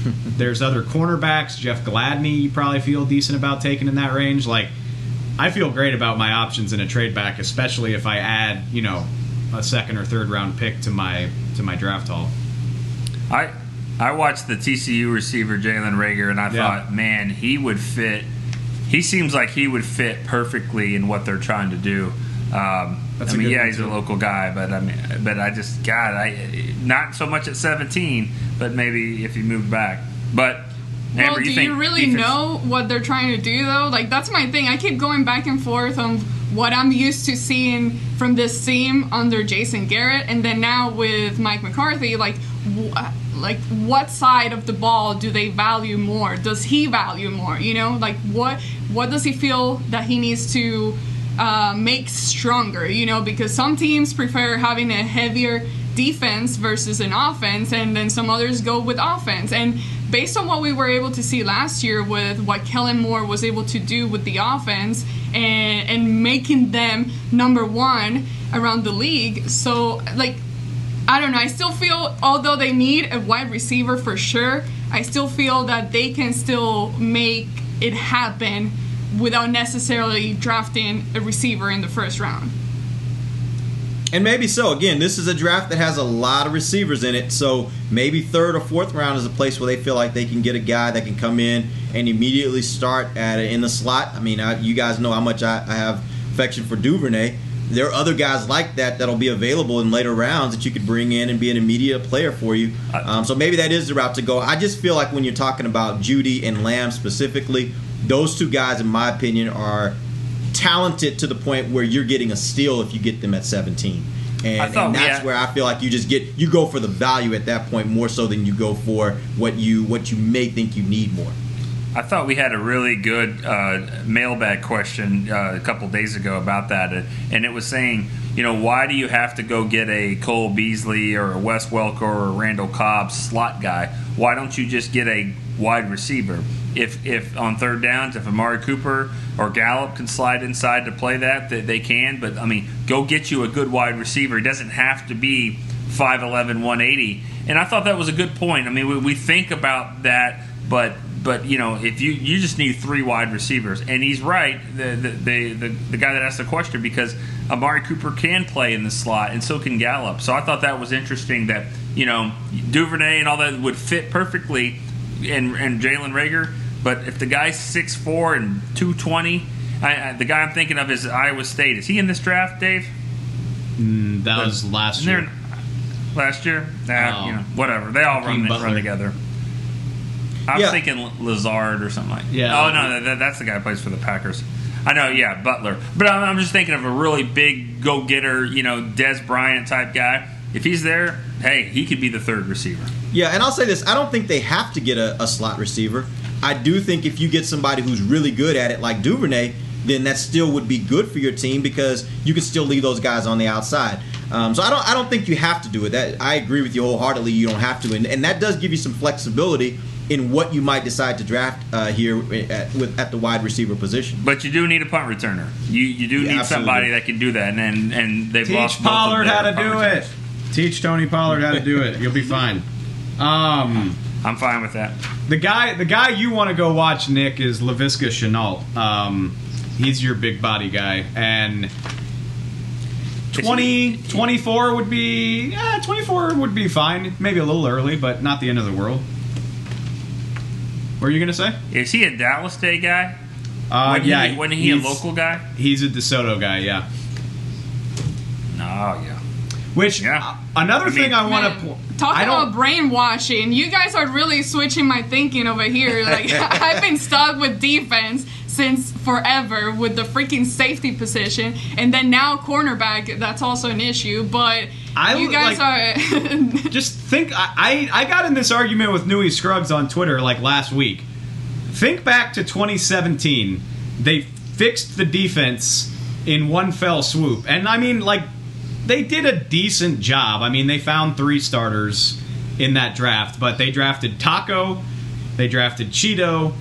there's other cornerbacks. Jeff Gladney, you probably feel decent about taking in that range. Like, I feel great about my options in a trade back, especially if I add, you know, a second or third round pick to my to my draft haul. I I watched the TCU receiver Jalen Reagor, and I Yeah. thought, man, he would fit. He seems like he would fit perfectly in what they're trying to do. Um, I mean, yeah, he's a local guy, but I mean, but I just, God, I not so much at 17, but maybe if he moved back. But Well, do you, think really defense- know what they're trying to do though? Like that's my thing. I keep going back and forth on what I'm used to seeing from this team under Jason Garrett, and then now with Mike McCarthy. Like, wh- like what side of the ball do they value more? Does he value more? You know, like what what does he feel that he needs to uh, make stronger? You know, because some teams prefer having a heavier defense versus an offense, and then some others go with offense. And based on what we were able to see last year with what Kellen Moore was able to do with the offense and and making them number one around the league, so like. I don't know. I still feel, although they need a wide receiver for sure, I still feel that they can still make it happen without necessarily drafting a receiver in the first round. And maybe so. Again, this is a draft that has a lot of receivers in it, so maybe third or fourth round is a place where they feel like they can get a guy that can come in and immediately start at in the slot. I mean, I, you guys know how much I, I have affection for Duvernay. There are other guys like that that'll be available in later rounds that you could bring in and be an immediate player for you. Um, so maybe that is the route to go. I just feel like when you're talking about Jeudy and Lamb specifically, those two guys, in my opinion, are talented to the point where you're getting a steal if you get them at 17. And, and that's had- where I feel like you just get you go for the value at that point more so than you go for what you what you may think you need more. I thought we had a really good uh, mailbag question uh, a couple days ago about that, and- and it was saying, you know, why do you have to go get a Cole Beasley or a Wes Welker or a Randall Cobb slot guy? Why don't you just get a wide receiver? If if on third downs, if Amari Cooper or Gallup can slide inside to play that, that they can. But I mean, go get you a good wide receiver. It doesn't have to be 5'11", 180. And I thought that was a good point. I mean, we, we think about that, but but you know, if you you just need three wide receivers, and he's right, the the the, the, the guy that asked the question because Amari Cooper can play in the slot, and so can Gallup. So I thought that was interesting that you know Duvernay and all that would fit perfectly, and and Jalen Reagor. But if the guy's 6'4 and 220, I, I, the guy I'm thinking of is Iowa State. Is he in this draft, Dave? Mm, that was last year. Last year? Nah, Oh. you know, whatever. They all run, Butler. run together. I was Yeah. thinking Lazard or something like. Yeah. Oh no, that, that's the guy who plays for the Packers. I know, yeah, Butler. But I'm, I'm just thinking of a really big go-getter, you know, Dez Bryant type guy. If he's there, hey, he could be the third receiver. Yeah, and I'll say this: I don't think they have to get a, a slot receiver. I do think if you get somebody who's really good at it, like Duvernay, then that still would be good for your team because you can still leave those guys on the outside. Um, so I don't, I don't think you have to do it. That I agree with you wholeheartedly. You don't have to, and, and that does give you some flexibility in what you might decide to draft uh, here at, with at the wide receiver position. But you do need a punt returner. You you do Yeah, need absolutely. somebody that can do that, and and, and they've lost Teach both of Pollard how to do returners. it. Teach Tony Pollard how to do it. You'll be fine. Um, I'm fine with that. the guy, the guy you want to go watch, Nick, is Laviska Shenault. Um, he's your big body guy, and 20, 24 would be, yeah, 24 would be fine. Maybe a little early, but not the end of the world. What are you gonna say? Is he a Dallas Day guy? Uh, Wasn't yeah, he, wasn't he a local guy? He's a DeSoto guy, yeah. Oh yeah. Which uh, another thing I want to. Man, Talk I about brainwashing. You guys are really switching my thinking over here. Like I've been stuck with defense since forever with the freaking safety position, and then now cornerback. That's also an issue. But I you guys like- are. just think I, I I got in this argument with Nui Scruggs on Twitter like last week. Think back to 2017. They fixed the defense in one fell swoop. And I mean like they did a decent job. I mean they found three starters in that draft, but they drafted Taco, they drafted Chido,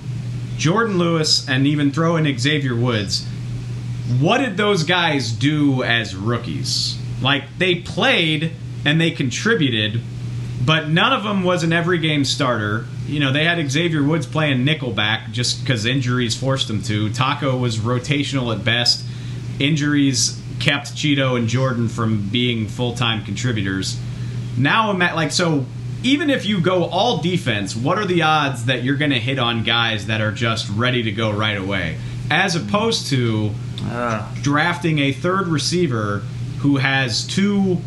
Jourdan Lewis, and even throw in Xavier Woods. What did those guys do as rookies? Like they played and they contributed, but none of them was an every game starter. You know, they had Xavier Woods playing nickelback just because injuries forced them to. Taco was rotational at best. Injuries kept Chido and Jordan from being full time contributors. Now I'm at like so. Even if you go all defense, what are the odds that you're going to hit on guys that are just ready to go right away, as opposed to ah. drafting a third receiver who has two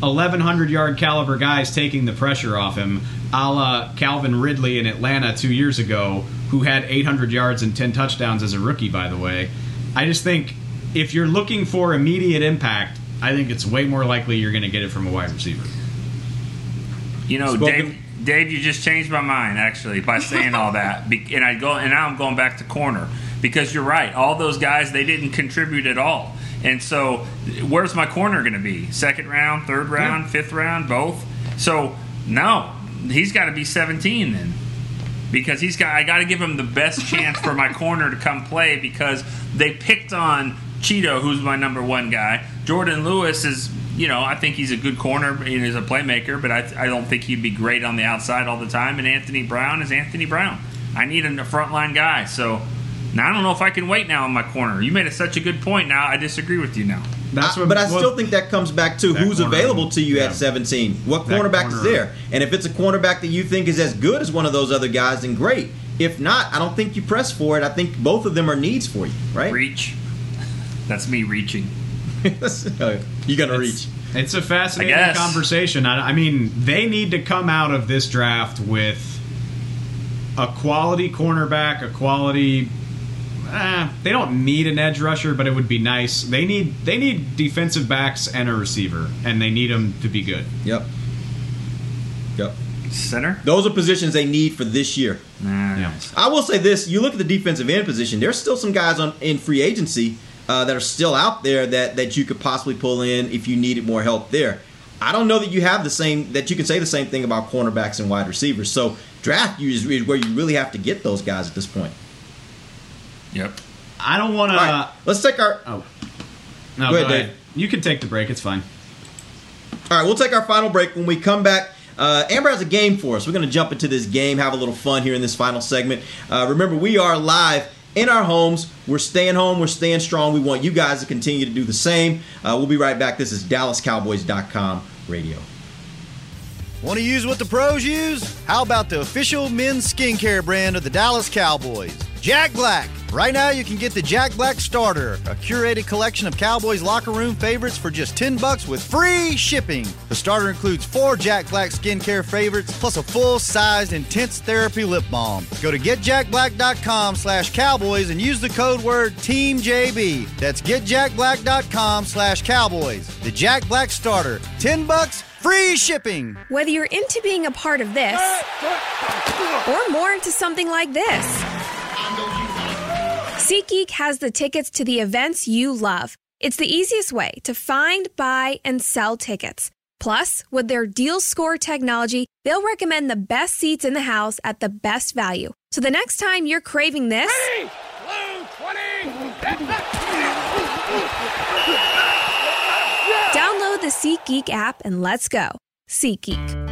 1100 yard caliber guys taking the pressure off him, a la Calvin Ridley in Atlanta two years ago, who had 800 yards and 10 touchdowns as a rookie, by the way. I just think if you're looking for immediate impact, I think it's way more likely you're going to get it from a wide receiver. You know, Dave, Dave, you just changed my mind actually by saying all that, and I go and now I'm going back to corner because you're right. All those guys they didn't contribute at all, and so where's my corner going to be? Second round, third round, fifth round, both. So no, he's got to be 17 then. Because he's got, I got to give him the best chance for my corner to come play because they picked on Chido, who's my number one guy. Jourdan Lewis is, you know, I think he's a good corner and he's a playmaker, but I, I don't think he'd be great on the outside all the time. And Anthony Brown is Anthony Brown. I need a frontline guy. So now I don't know if I can wait now on my corner. You made a, such a good point. Now I disagree with you now. That's I- but I still think that comes back to who's corner- available to you yeah. at 17. What That cornerback is there? And if it's a cornerback that you think is as good as one of those other guys, then great. If not, I don't think you press for it. I think both of them are needs for you, right? Reach. That's me reaching. you gotta reach. It's a fascinating I conversation. I, I mean, they need to come out of this draft with a quality cornerback, a quality. Eh, they don't need an edge rusher, but it would be nice. They need they need defensive backs and a receiver, and they need them to be good. Yep. Yep. Center. Those are positions they need for this year. Nah. I will say this: you look at the defensive end position. There's still some guys on in free agency uh, that are still out there that that you could possibly pull in if you needed more help there. I don't know that you have the same that you can say the same thing about cornerbacks and wide receivers. So draft you is is where you really have to get those guys at this point. Yep. I don't want to. Let's take our. Oh. No, Go go, ahead, ahead. Dave. You can take the break. It's fine. All right, we'll take our final break. When we come back, uh, Amber has a game for us. We're going to jump into this game, have a little fun here in this final segment. Uh, remember, we are live in our homes. We're staying home. We're staying strong. We want you guys to continue to do the same. Uh, we'll be right back. This is DallasCowboys.com radio. Want to use what the pros use? How about the official men's skincare brand of the Dallas Cowboys? Jack Black. Right now, you can get the Jack Black Starter, a curated collection of Cowboys locker room favorites for just 10 bucks with free shipping. The starter includes four Jack Black skincare favorites plus a full-sized intense therapy lip balm. Go to getjackblack.com slash cowboys and use the code word TEAMJB. That's getjackblack.com slash cowboys. The Jack Black Starter. 10 bucks, free shipping. Whether you're into being a part of this or more into something like this, SeatGeek has the tickets to the events you love. It's the easiest way to find, buy, and sell tickets. Plus, with their deal score technology, they'll recommend the best seats in the house at the best value. So the next time you're craving this, download the SeatGeek app and let's go. SeatGeek.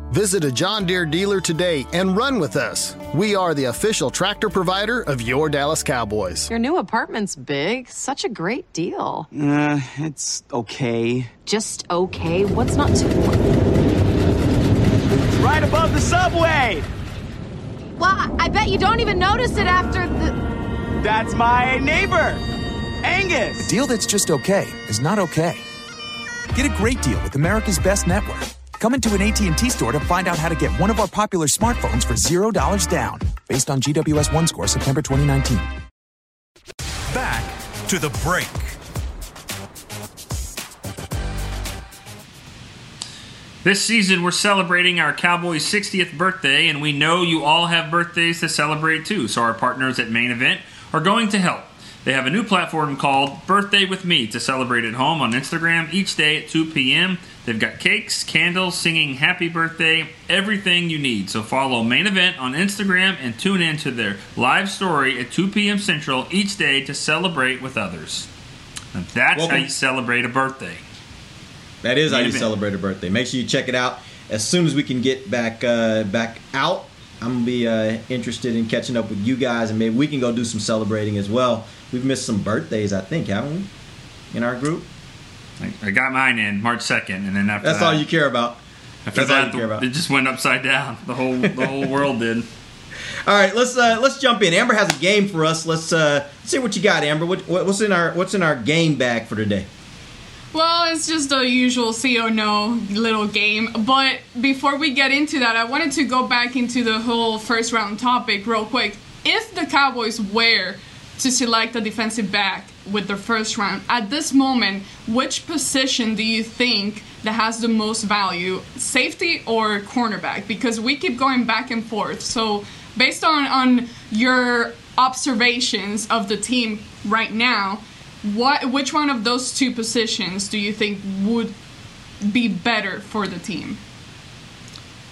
Visit a John Deere dealer today and run with us. We are the official tractor provider of your Dallas Cowboys. Your new apartment's big. Such a great deal. Uh, it's okay. Just okay? What's not to. Right above the subway! Well, I bet you don't even notice it after the. That's my neighbor, Angus. A deal that's just okay is not okay. Get a great deal with America's Best Network. Come into an AT&T store to find out how to get one of our popular smartphones for $0 down, based on GWS One score September 2019. Back to the break. This season, we're celebrating our Cowboys' 60th birthday, and we know you all have birthdays to celebrate too. So, our partners at Main Event are going to help. They have a new platform called Birthday with Me to celebrate at home on Instagram each day at 2 p.m. They've got cakes, candles, singing happy birthday, everything you need. So, follow Main Event on Instagram and tune in to their live story at 2 p.m. Central each day to celebrate with others. And that's Welcome. how you celebrate a birthday. That is how you event. celebrate a birthday. Make sure you check it out as soon as we can get back uh, back out. I'm gonna be uh, interested in catching up with you guys, and maybe we can go do some celebrating as well. We've missed some birthdays, I think, haven't we? In our group. I, I got mine in March 2nd, and then after That's that, all you care about. After That's all that, you care about. it just went upside down. The whole the whole world did. All right, let's uh, let's jump in. Amber has a game for us. Let's uh, see what you got, Amber. What, what- what's in our what's in our game bag for today? Well, it's just a usual see or no little game. But before we get into that, I wanted to go back into the whole first round topic real quick. If the Cowboys were to select a defensive back with their first round, at this moment, which position do you think that has the most value, safety or cornerback? Because we keep going back and forth. So, based on, on your observations of the team right now, what which one of those two positions do you think would be better for the team?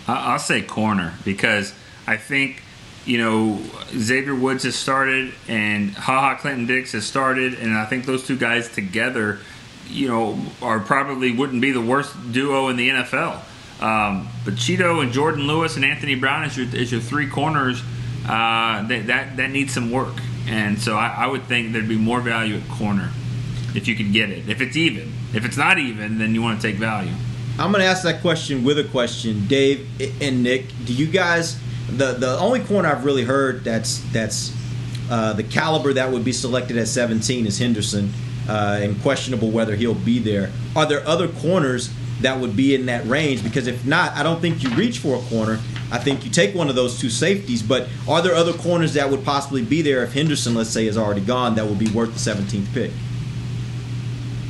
I'll say corner because I think you know Xavier Woods has started and Ha Ha Clinton-Dix has started, and I think those two guys together, you know, are probably wouldn't be the worst duo in the NFL. Um, but Chido and Jourdan Lewis and Anthony Brown is your, is your three corners. Uh, that, that that needs some work, and so I, I would think there'd be more value at corner if you could get it. If it's even, if it's not even, then you want to take value. I'm gonna ask that question with a question, Dave and Nick. Do you guys the the only corner I've really heard that's that's uh, the caliber that would be selected at 17 is Henderson, uh, and questionable whether he'll be there. Are there other corners that would be in that range? Because if not, I don't think you reach for a corner I think you take one of those two safeties. But are there other corners that would possibly be there if Henderson, let's say, is already gone, that would be worth the 17th pick?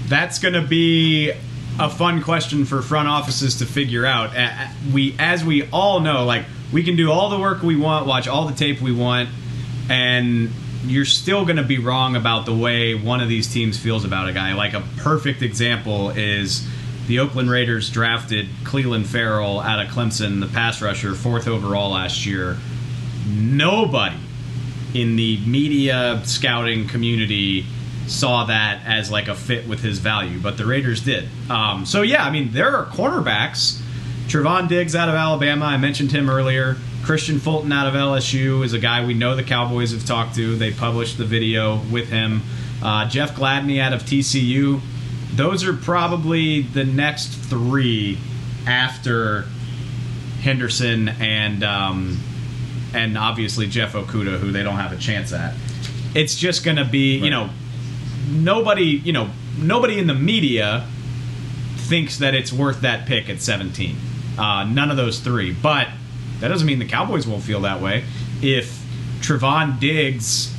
That's going to be a fun question for front offices to figure out. We, as we all know, like we can do all the work we want, watch all the tape we want, and you're still going to be wrong about the way one of these teams feels about a guy. Like a perfect example is the Oakland Raiders drafted Clelin Ferrell out of Clemson, the pass rusher, fourth overall last year. Nobody in the media scouting community saw that as like a fit with his value, but the Raiders did. Um, so yeah, I mean there are cornerbacks. Trevon Diggs out of Alabama, I mentioned him earlier. Kristian Fulton out of LSU is a guy we know the Cowboys have talked to. They published the video with him. Uh, Jeff Gladney out of TCU. Those are probably the next three after Henderson and um, and obviously Jeff Okudah, who they don't have a chance at. It's just going to be, you know, nobody, you know, nobody in the media thinks that it's worth that pick at 17. Uh, none of those three, but that doesn't mean the Cowboys won't feel that way. If Trevon Diggs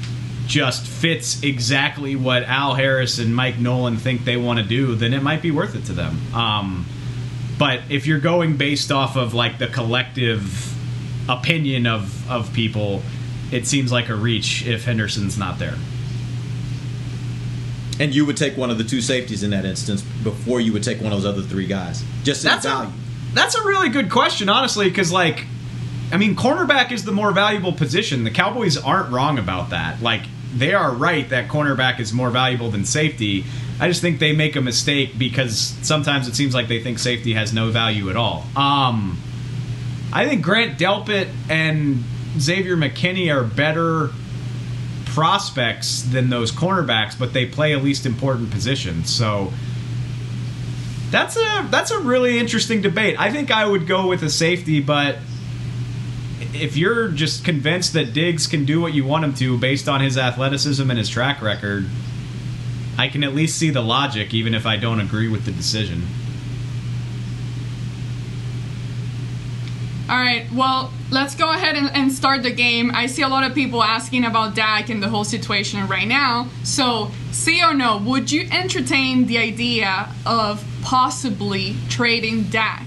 just fits exactly what Al Harris and Mike Nolan think they want to do, then it might be worth it to them. Um, but if you're going based off of like the collective opinion of of people, it seems like a reach if Henderson's not there. And you would take one of the two safeties in that instance before you would take one of those other three guys, just in That's value. a that's a really good question, honestly, because like, I mean, cornerback is the more valuable position. The Cowboys aren't wrong about that. Like, they are right that cornerback is more valuable than safety. I just think they make a mistake because sometimes it seems like they think safety has no value at all. Um, I think Grant Delpit and Xavier McKinney are better prospects than those cornerbacks, but they play a least important position. So that's a that's a really interesting debate. I think I would go with a safety, but if you're just convinced that Diggs can do what you want him to based on his athleticism and his track record, I can at least see the logic, even if I don't agree with the decision. All right, well, let's go ahead and, and start the game. I see a lot of people asking about Dak and the whole situation right now. So, see or no, would you entertain the idea of possibly trading Dak?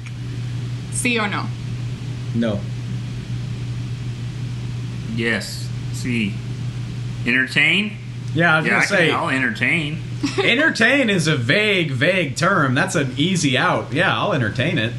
See or no? No. Yes. See. Entertain? Yeah, I was yeah, gonna I say can, I'll entertain. entertain is a vague, vague term. That's an easy out. Yeah, I'll entertain it.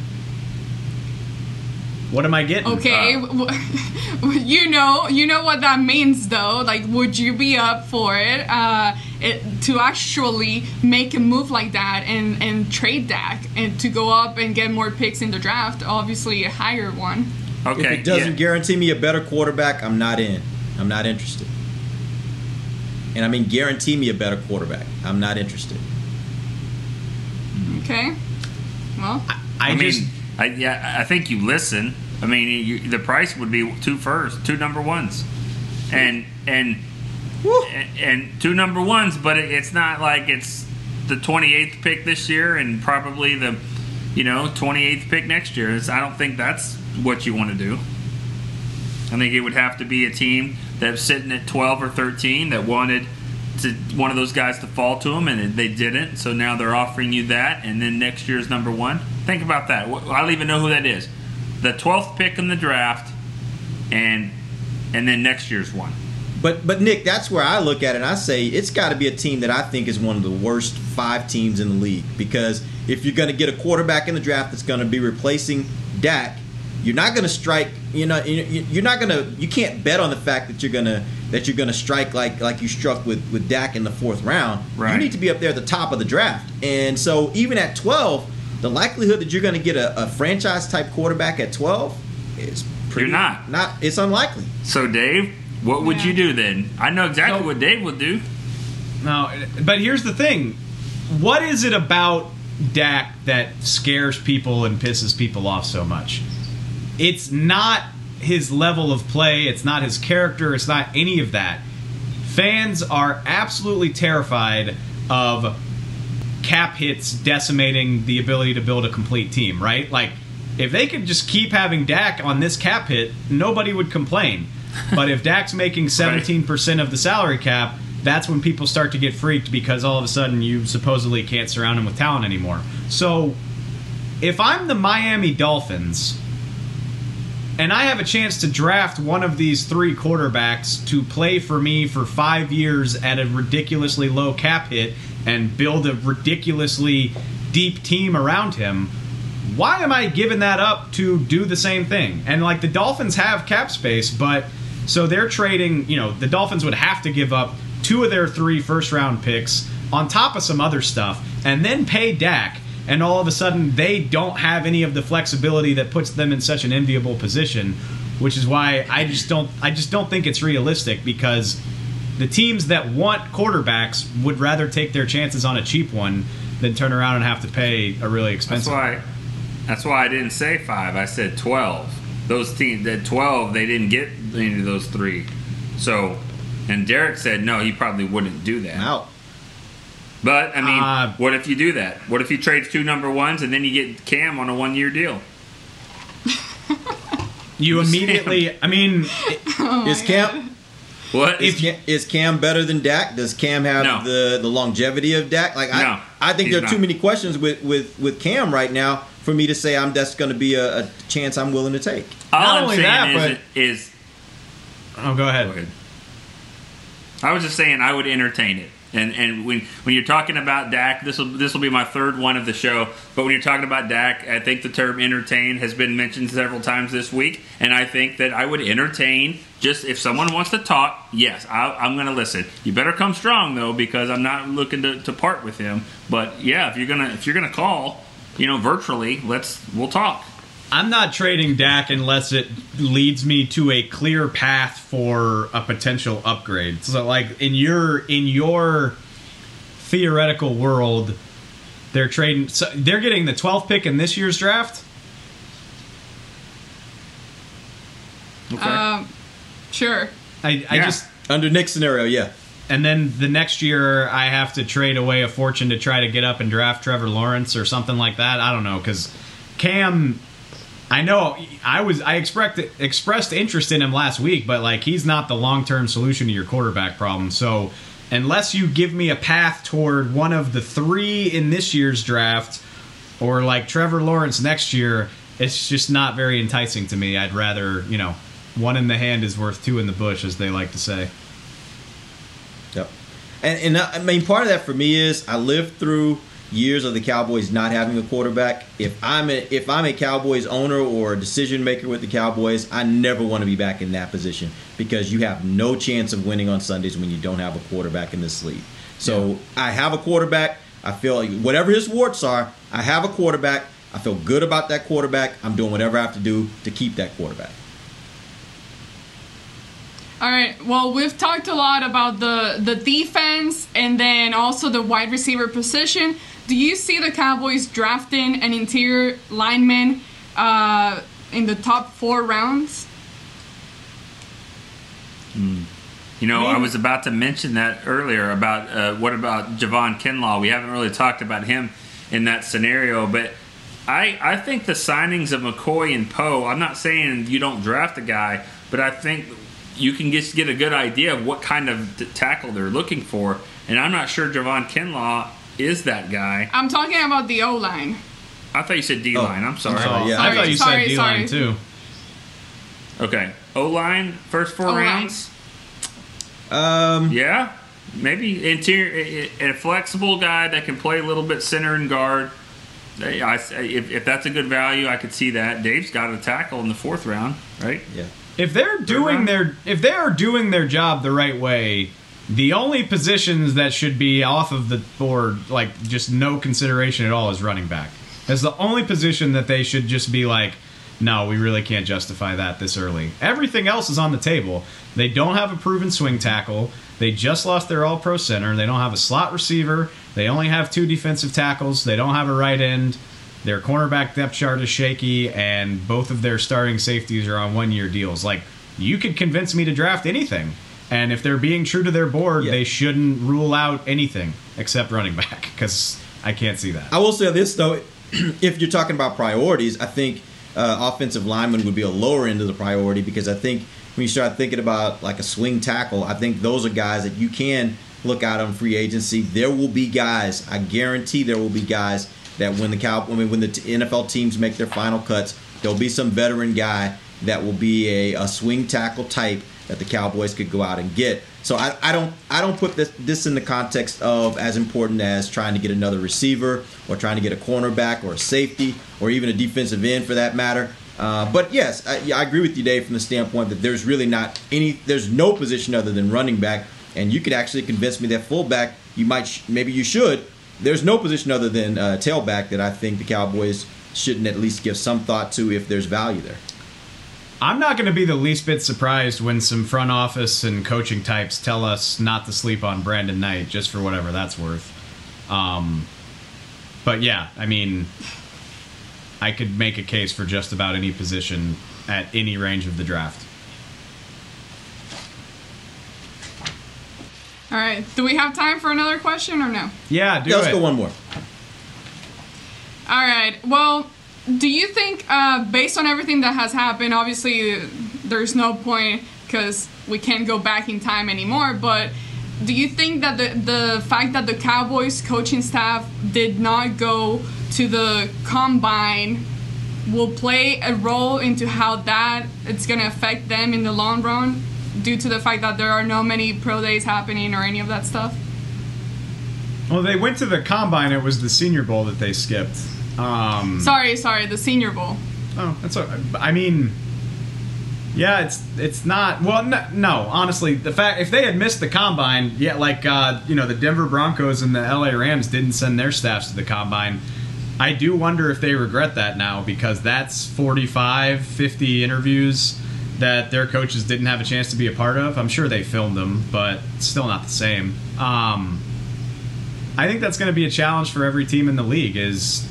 What am I getting? Okay, Uh, you know, you know what that means, though. Like, would you be up for it, uh, it to actually make a move like that and and trade Dak and to go up and get more picks in the draft? Obviously, a higher one. Okay. If it doesn't guarantee me a better quarterback, I'm not in. I'm not interested. And I mean, guarantee me a better quarterback. I'm not interested. Okay. Well, I, mean, I, yeah, I think you listen. I mean, you, the price would be two first, two number ones, and and and, and two number ones. But it, it's not like it's the 28th pick this year and probably the you know 28th pick next year. It's, I don't think that's what you want to do. I think it would have to be a team that's sitting at 12 or 13 that wanted to one of those guys to fall to them, and they didn't. So now they're offering you that, and then next year's number one. Think about that. I don't even know who that is. The 12th pick in the draft, and and then next year's one. But but Nick, that's where I look at it. and I say it's got to be a team that I think is one of the worst five teams in the league because if you're going to get a quarterback in the draft that's going to be replacing Dak, you're not going to strike. You know, you- you- you're not going to. You can't bet on the fact that you're going to that you're going to strike like like you struck with with Dak in the fourth round. You need to be up there at the top of the draft. And so even at 12, the likelihood that you're going to get a, a franchise type quarterback at 12 is pretty. You're not. Not. It's unlikely. So Dave, what would you do then? I know exactly what Dave would do. No, but here's the thing: what is it about Dak that scares people and pisses people off so much? It's not his level of play. It's not his character. It's not any of that. Fans are absolutely terrified of cap hits decimating the ability to build a complete team. Right? Like if they could just keep having Dak on this cap hit, nobody would complain. But if Dak's making 17% of the salary cap, that's when people start to get freaked because all of a sudden you supposedly can't surround him with talent anymore. So if I'm the Miami Dolphins and I have a chance to draft one of these three quarterbacks to play for me for five years at a ridiculously low cap hit and build a ridiculously deep team around him, why am I giving that up to do the same thing? And like the Dolphins have cap space, but so they're trading, you know, the Dolphins would have to give up two of their three first round picks on top of some other stuff and then pay Dak. And all of a sudden, they don't have any of the flexibility that puts them in such an enviable position, which is why I just don't. I just don't think it's realistic because the teams that want quarterbacks would rather take their chances on a cheap one than turn around and have to pay a really expensive. That's expensive. why. That's why I didn't say five. I said twelve. Those teams at twelve, they didn't get any of those three. So, and Derek said no, he probably wouldn't do that. Out. But I mean, Uh, what if you do that? What if you trade two number ones and then you get Cam on a one-year deal? You immediately. I mean, is Cam what is Cam, is Cam better than Dak? Does Cam have No. the the longevity of Dak? Like No, I I think there are too many questions with with with Cam right now for me to say I'm that's going to be a, a chance I'm willing to take. All Not I'm only saying that, is, is oh, go ahead. I was just saying I would entertain it. And and when when you're talking about Dak, this will this will be my third one of the show. But when you're talking about Dak, I think the term entertain has been mentioned several times this week, and I think that I would entertain just if someone wants to talk. Yes, I, I'm going to listen. You better come strong though, because I'm not looking to, to part with him. But yeah, if you're gonna if you're gonna call, you know, virtually, let's we'll talk. I'm not trading Dak unless it leads me to a clear path for a potential upgrade. So, like in your in your theoretical world, they're trading. So they're getting the 12th pick in this year's draft. Um, sure. I, I Yeah. just under Nick's scenario, yeah. And then the next year, I have to trade away a fortune to try to get up and draft Trevor Lawrence or something like that. I don't know because Cam. I know I was I expressed expressed interest in him last week, but like he's not the long term solution to your quarterback problem. So unless you give me a path toward one of the three in this year's draft, or like Trevor Lawrence next year, it's just not very enticing to me. I'd rather you know one in the hand is worth two in the bush, as they like to say. Yep. And and uh, I mean part of that for me is I lived through years of the Cowboys not having a quarterback. If I'm a if I'm a Cowboys owner or a decision maker with the Cowboys, I never want to be back in that position because you have no chance of winning on Sundays when you don't have a quarterback in this league. So I have a quarterback. I feel like whatever his warts are, I have a quarterback. I feel good about that quarterback. I'm doing whatever I have to do to keep that quarterback. All right. Well, we've talked a lot about the the defense and then also the wide receiver position. Do you see the Cowboys drafting an interior lineman uh, in the top four rounds? You know, I was about to mention that earlier about uh, what about Javon Kinlaw? We haven't really talked about him in that scenario, but I I think the signings of McCoy and Poe. I'm not saying you don't draft a guy, but I think you can just get a good idea of what kind of t- tackle they're looking for. And I'm not sure Javon Kinlaw is that guy. I'm talking about the O line. I thought you said D line. I'm sorry. Oh, I thought you Sorry, said D line too. Okay, O line first four O-line. rounds. Um, yeah, maybe interior a a flexible guy that can play a little bit center and guard. I, I- if, if that's a good value, I could see that. Dave's got a tackle in the fourth round, right? Yeah. If they're doing their if they are doing their job the right way, the only positions that should be off of the board, like just no consideration at all, is running back. That's the only position that they should just be like, no, we really can't justify that this early. Everything else is on the table. They don't have a proven swing tackle. They just lost their all pro center. They don't have a slot receiver. They only have two defensive tackles. They don't have a right end. Their cornerback depth chart is shaky, and both of their starting safeties are on one year deals. Like, you could convince me to draft anything. And if they're being true to their board, they shouldn't rule out anything except running back, because I can't see that. I will say this though, if you're talking about priorities, I think uh, offensive lineman would be a lower end of the priority because I think when you start thinking about like a swing tackle, I think those are guys that you can look out on free agency. There will be guys, I guarantee there will be guys that when the cow when, when the NFL teams make their final cuts, there'll be some veteran guy that will be a, a swing tackle type that the Cowboys could go out and get. So I, I don't I don't put this this in the context of as important as trying to get another receiver or trying to get a cornerback or a safety or even a defensive end for that matter. Uh, but yes, I, I agree with you, Dave, from the standpoint that there's really not any there's no position other than running back, and you could actually convince me that fullback you might sh- maybe you should. There's no position other than uh, tailback that I think the Cowboys shouldn't at least give some thought to if there's value there. I'm not going to be the least bit surprised when some front office and coaching types tell us not to sleep on Brandon Knight, just for whatever that's worth. Um, but yeah, I mean, I could make a case for just about any position at any range of the draft. All right. Do we have time for another question or no? Yeah, do Yeah, let's it. go one more. All right. Well, do you think, uh, based on everything that has happened, obviously there's no point because we can't go back in time anymore, but do you think that the, the fact that the Cowboys coaching staff did not go to the combine will play a role into how that it's going to affect them in the long run due to the fact that there are no many pro days happening or any of that stuff? Well, they went to the combine. It was the Senior Bowl that they skipped. Um, Sorry, sorry, the Senior Bowl. Oh, that's. all- I mean, yeah, it's it's not. Well, no, no, honestly, the fact if they had missed the combine, yeah, like uh, you know, the Denver Broncos and the LA Rams didn't send their staffs to the combine. I do wonder if they regret that now because that's 45, 50 interviews that their coaches didn't have a chance to be a part of. I'm sure they filmed them, but still not the same. Um, I think that's going to be a challenge for every team in the league. Is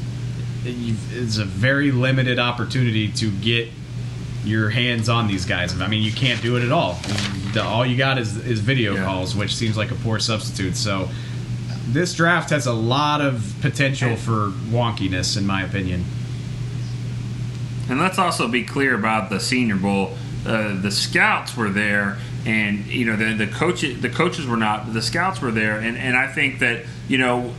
it's a very limited opportunity to get your hands on these guys. I mean, you can't do it at all. The- All you got is is video calls, which seems like a poor substitute. So this draft has a lot of potential for wonkiness, in my opinion. And let's also be clear about the Senior Bowl. Uh, the scouts were there, and you know the the coaches the coaches were not. But the scouts were there, and and I think that you know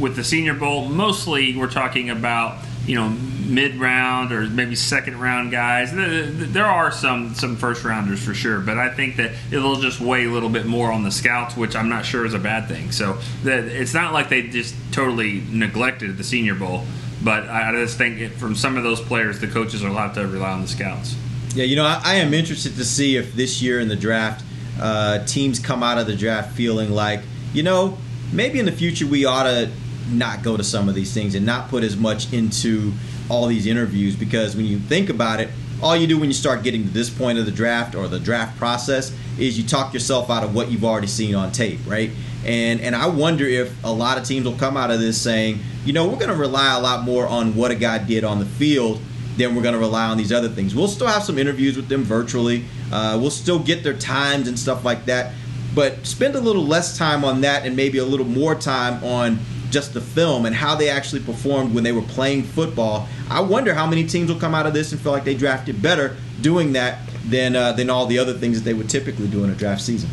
with the Senior Bowl, mostly we're talking about you know mid round or maybe second round guys. Th- th- There are some some first rounders for sure, but I think that it'll just weigh a little bit more on the scouts, which I'm not sure is a bad thing. So that it's not like they just totally neglected the Senior Bowl. But I just think from some of those players, the coaches are allowed to rely on the scouts. Yeah, you know, I, I am interested to see if this year in the draft, uh, teams come out of the draft feeling like, you know, maybe in the future we ought to not go to some of these things and not put as much into all these interviews because when you think about it, all you do when you start getting to this point of the draft or the draft process is you talk yourself out of what you've already seen on tape, right? And and I wonder if a lot of teams will come out of this saying, you know, we're going to rely a lot more on what a guy did on the field then we're going to rely on these other things. We'll still have some interviews with them virtually. Uh, we'll still get their times and stuff like that. But spend a little less time on that and maybe a little more time on just the film and how they actually performed when they were playing football. I wonder how many teams will come out of this and feel like they drafted better doing that than uh, than all the other things that they would typically do in a draft season.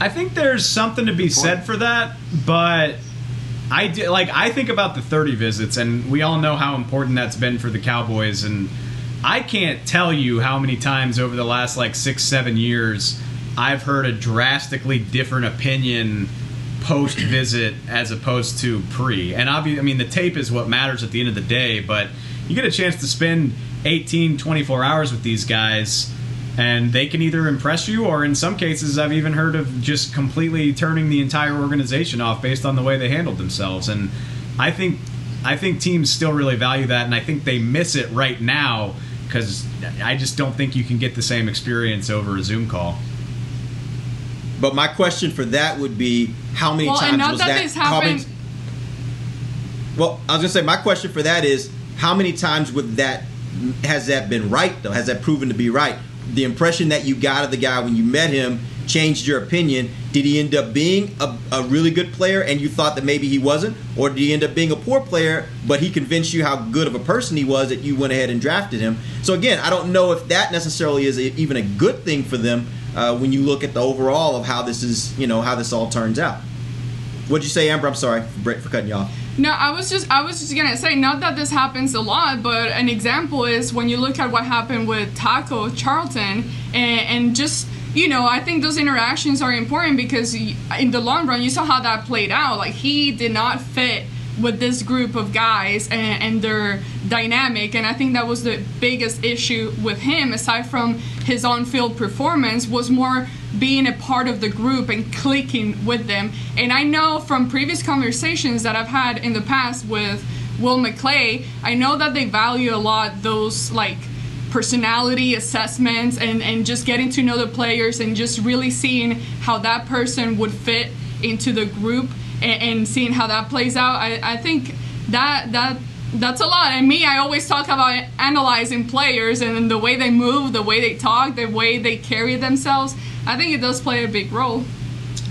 I think there's something to be said for that, but I do, like I think about the 30 visits, and we all know how important that's been for the Cowboys, and I can't tell you how many times over the last like six, seven years I've heard a drastically different opinion post visit as opposed to pre. And obviously, I mean, the tape is what matters at the end of the day, but you get a chance to spend 18, 24 hours with these guys and they can either impress you or in some cases i've even heard of just completely turning the entire organization off based on the way they handled themselves and i think i think teams still really value that and i think they miss it right now because i just don't think you can get the same experience over a zoom call But my question for that would be how many Well, times and not was that that this many- happened- Well, I was gonna say my question for that is how many times would that has that been right though? Has that proven to be right? The impression that you got of the guy when you met him changed your opinion. Did he end up being a, a really good player and you thought that maybe he wasn't? Or did he end up being a poor player, but he convinced you how good of a person he was that you went ahead and drafted him? So, again, I don't know if that necessarily is a, even a good thing for them uh, when you look at the overall of how this is, you know, how this all turns out. What'd you say, Amber? I'm sorry for, for cutting you off. No, I was just I was just gonna say not that this happens a lot, but an example is when you look at what happened with Taco Charlton and, and just you know I think those interactions are important because in the long run you saw how that played out. Like he did not fit with this group of guys and, and, their dynamic and i think that was the biggest issue with him aside from his on-field performance was more being a part of the group and clicking with them. And i know from previous conversations that i've had in the past with will mcclay i know that they value a lot those like personality assessments and, and just getting to know the players and just really seeing how that person would fit into the group and, and seeing how that plays out. I, I think that that that's a lot. And me, I always talk about analyzing players and the way they move, the way they talk, the way they carry themselves. I think it does play a big role.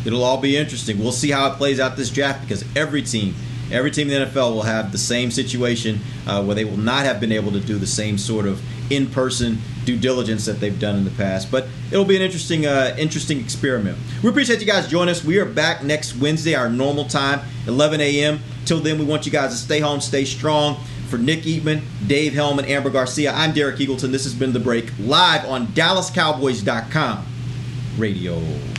It'll all be interesting. We'll see how it plays out this draft because every team, every team in the NFL will have the same situation uh, where they will not have been able to do the same sort of in-person due diligence that they've done in the past. But it'll be an interesting, uh, interesting experiment. We appreciate you guys joining us. We are back next Wednesday, our normal time, 11 a.m. Till then, we want you guys to stay home, stay strong. For Nick Eatman, Dave Helman, Amber Garcia, I'm Derek Eagleton. This has been The Break, live on DallasCowboys.com radio.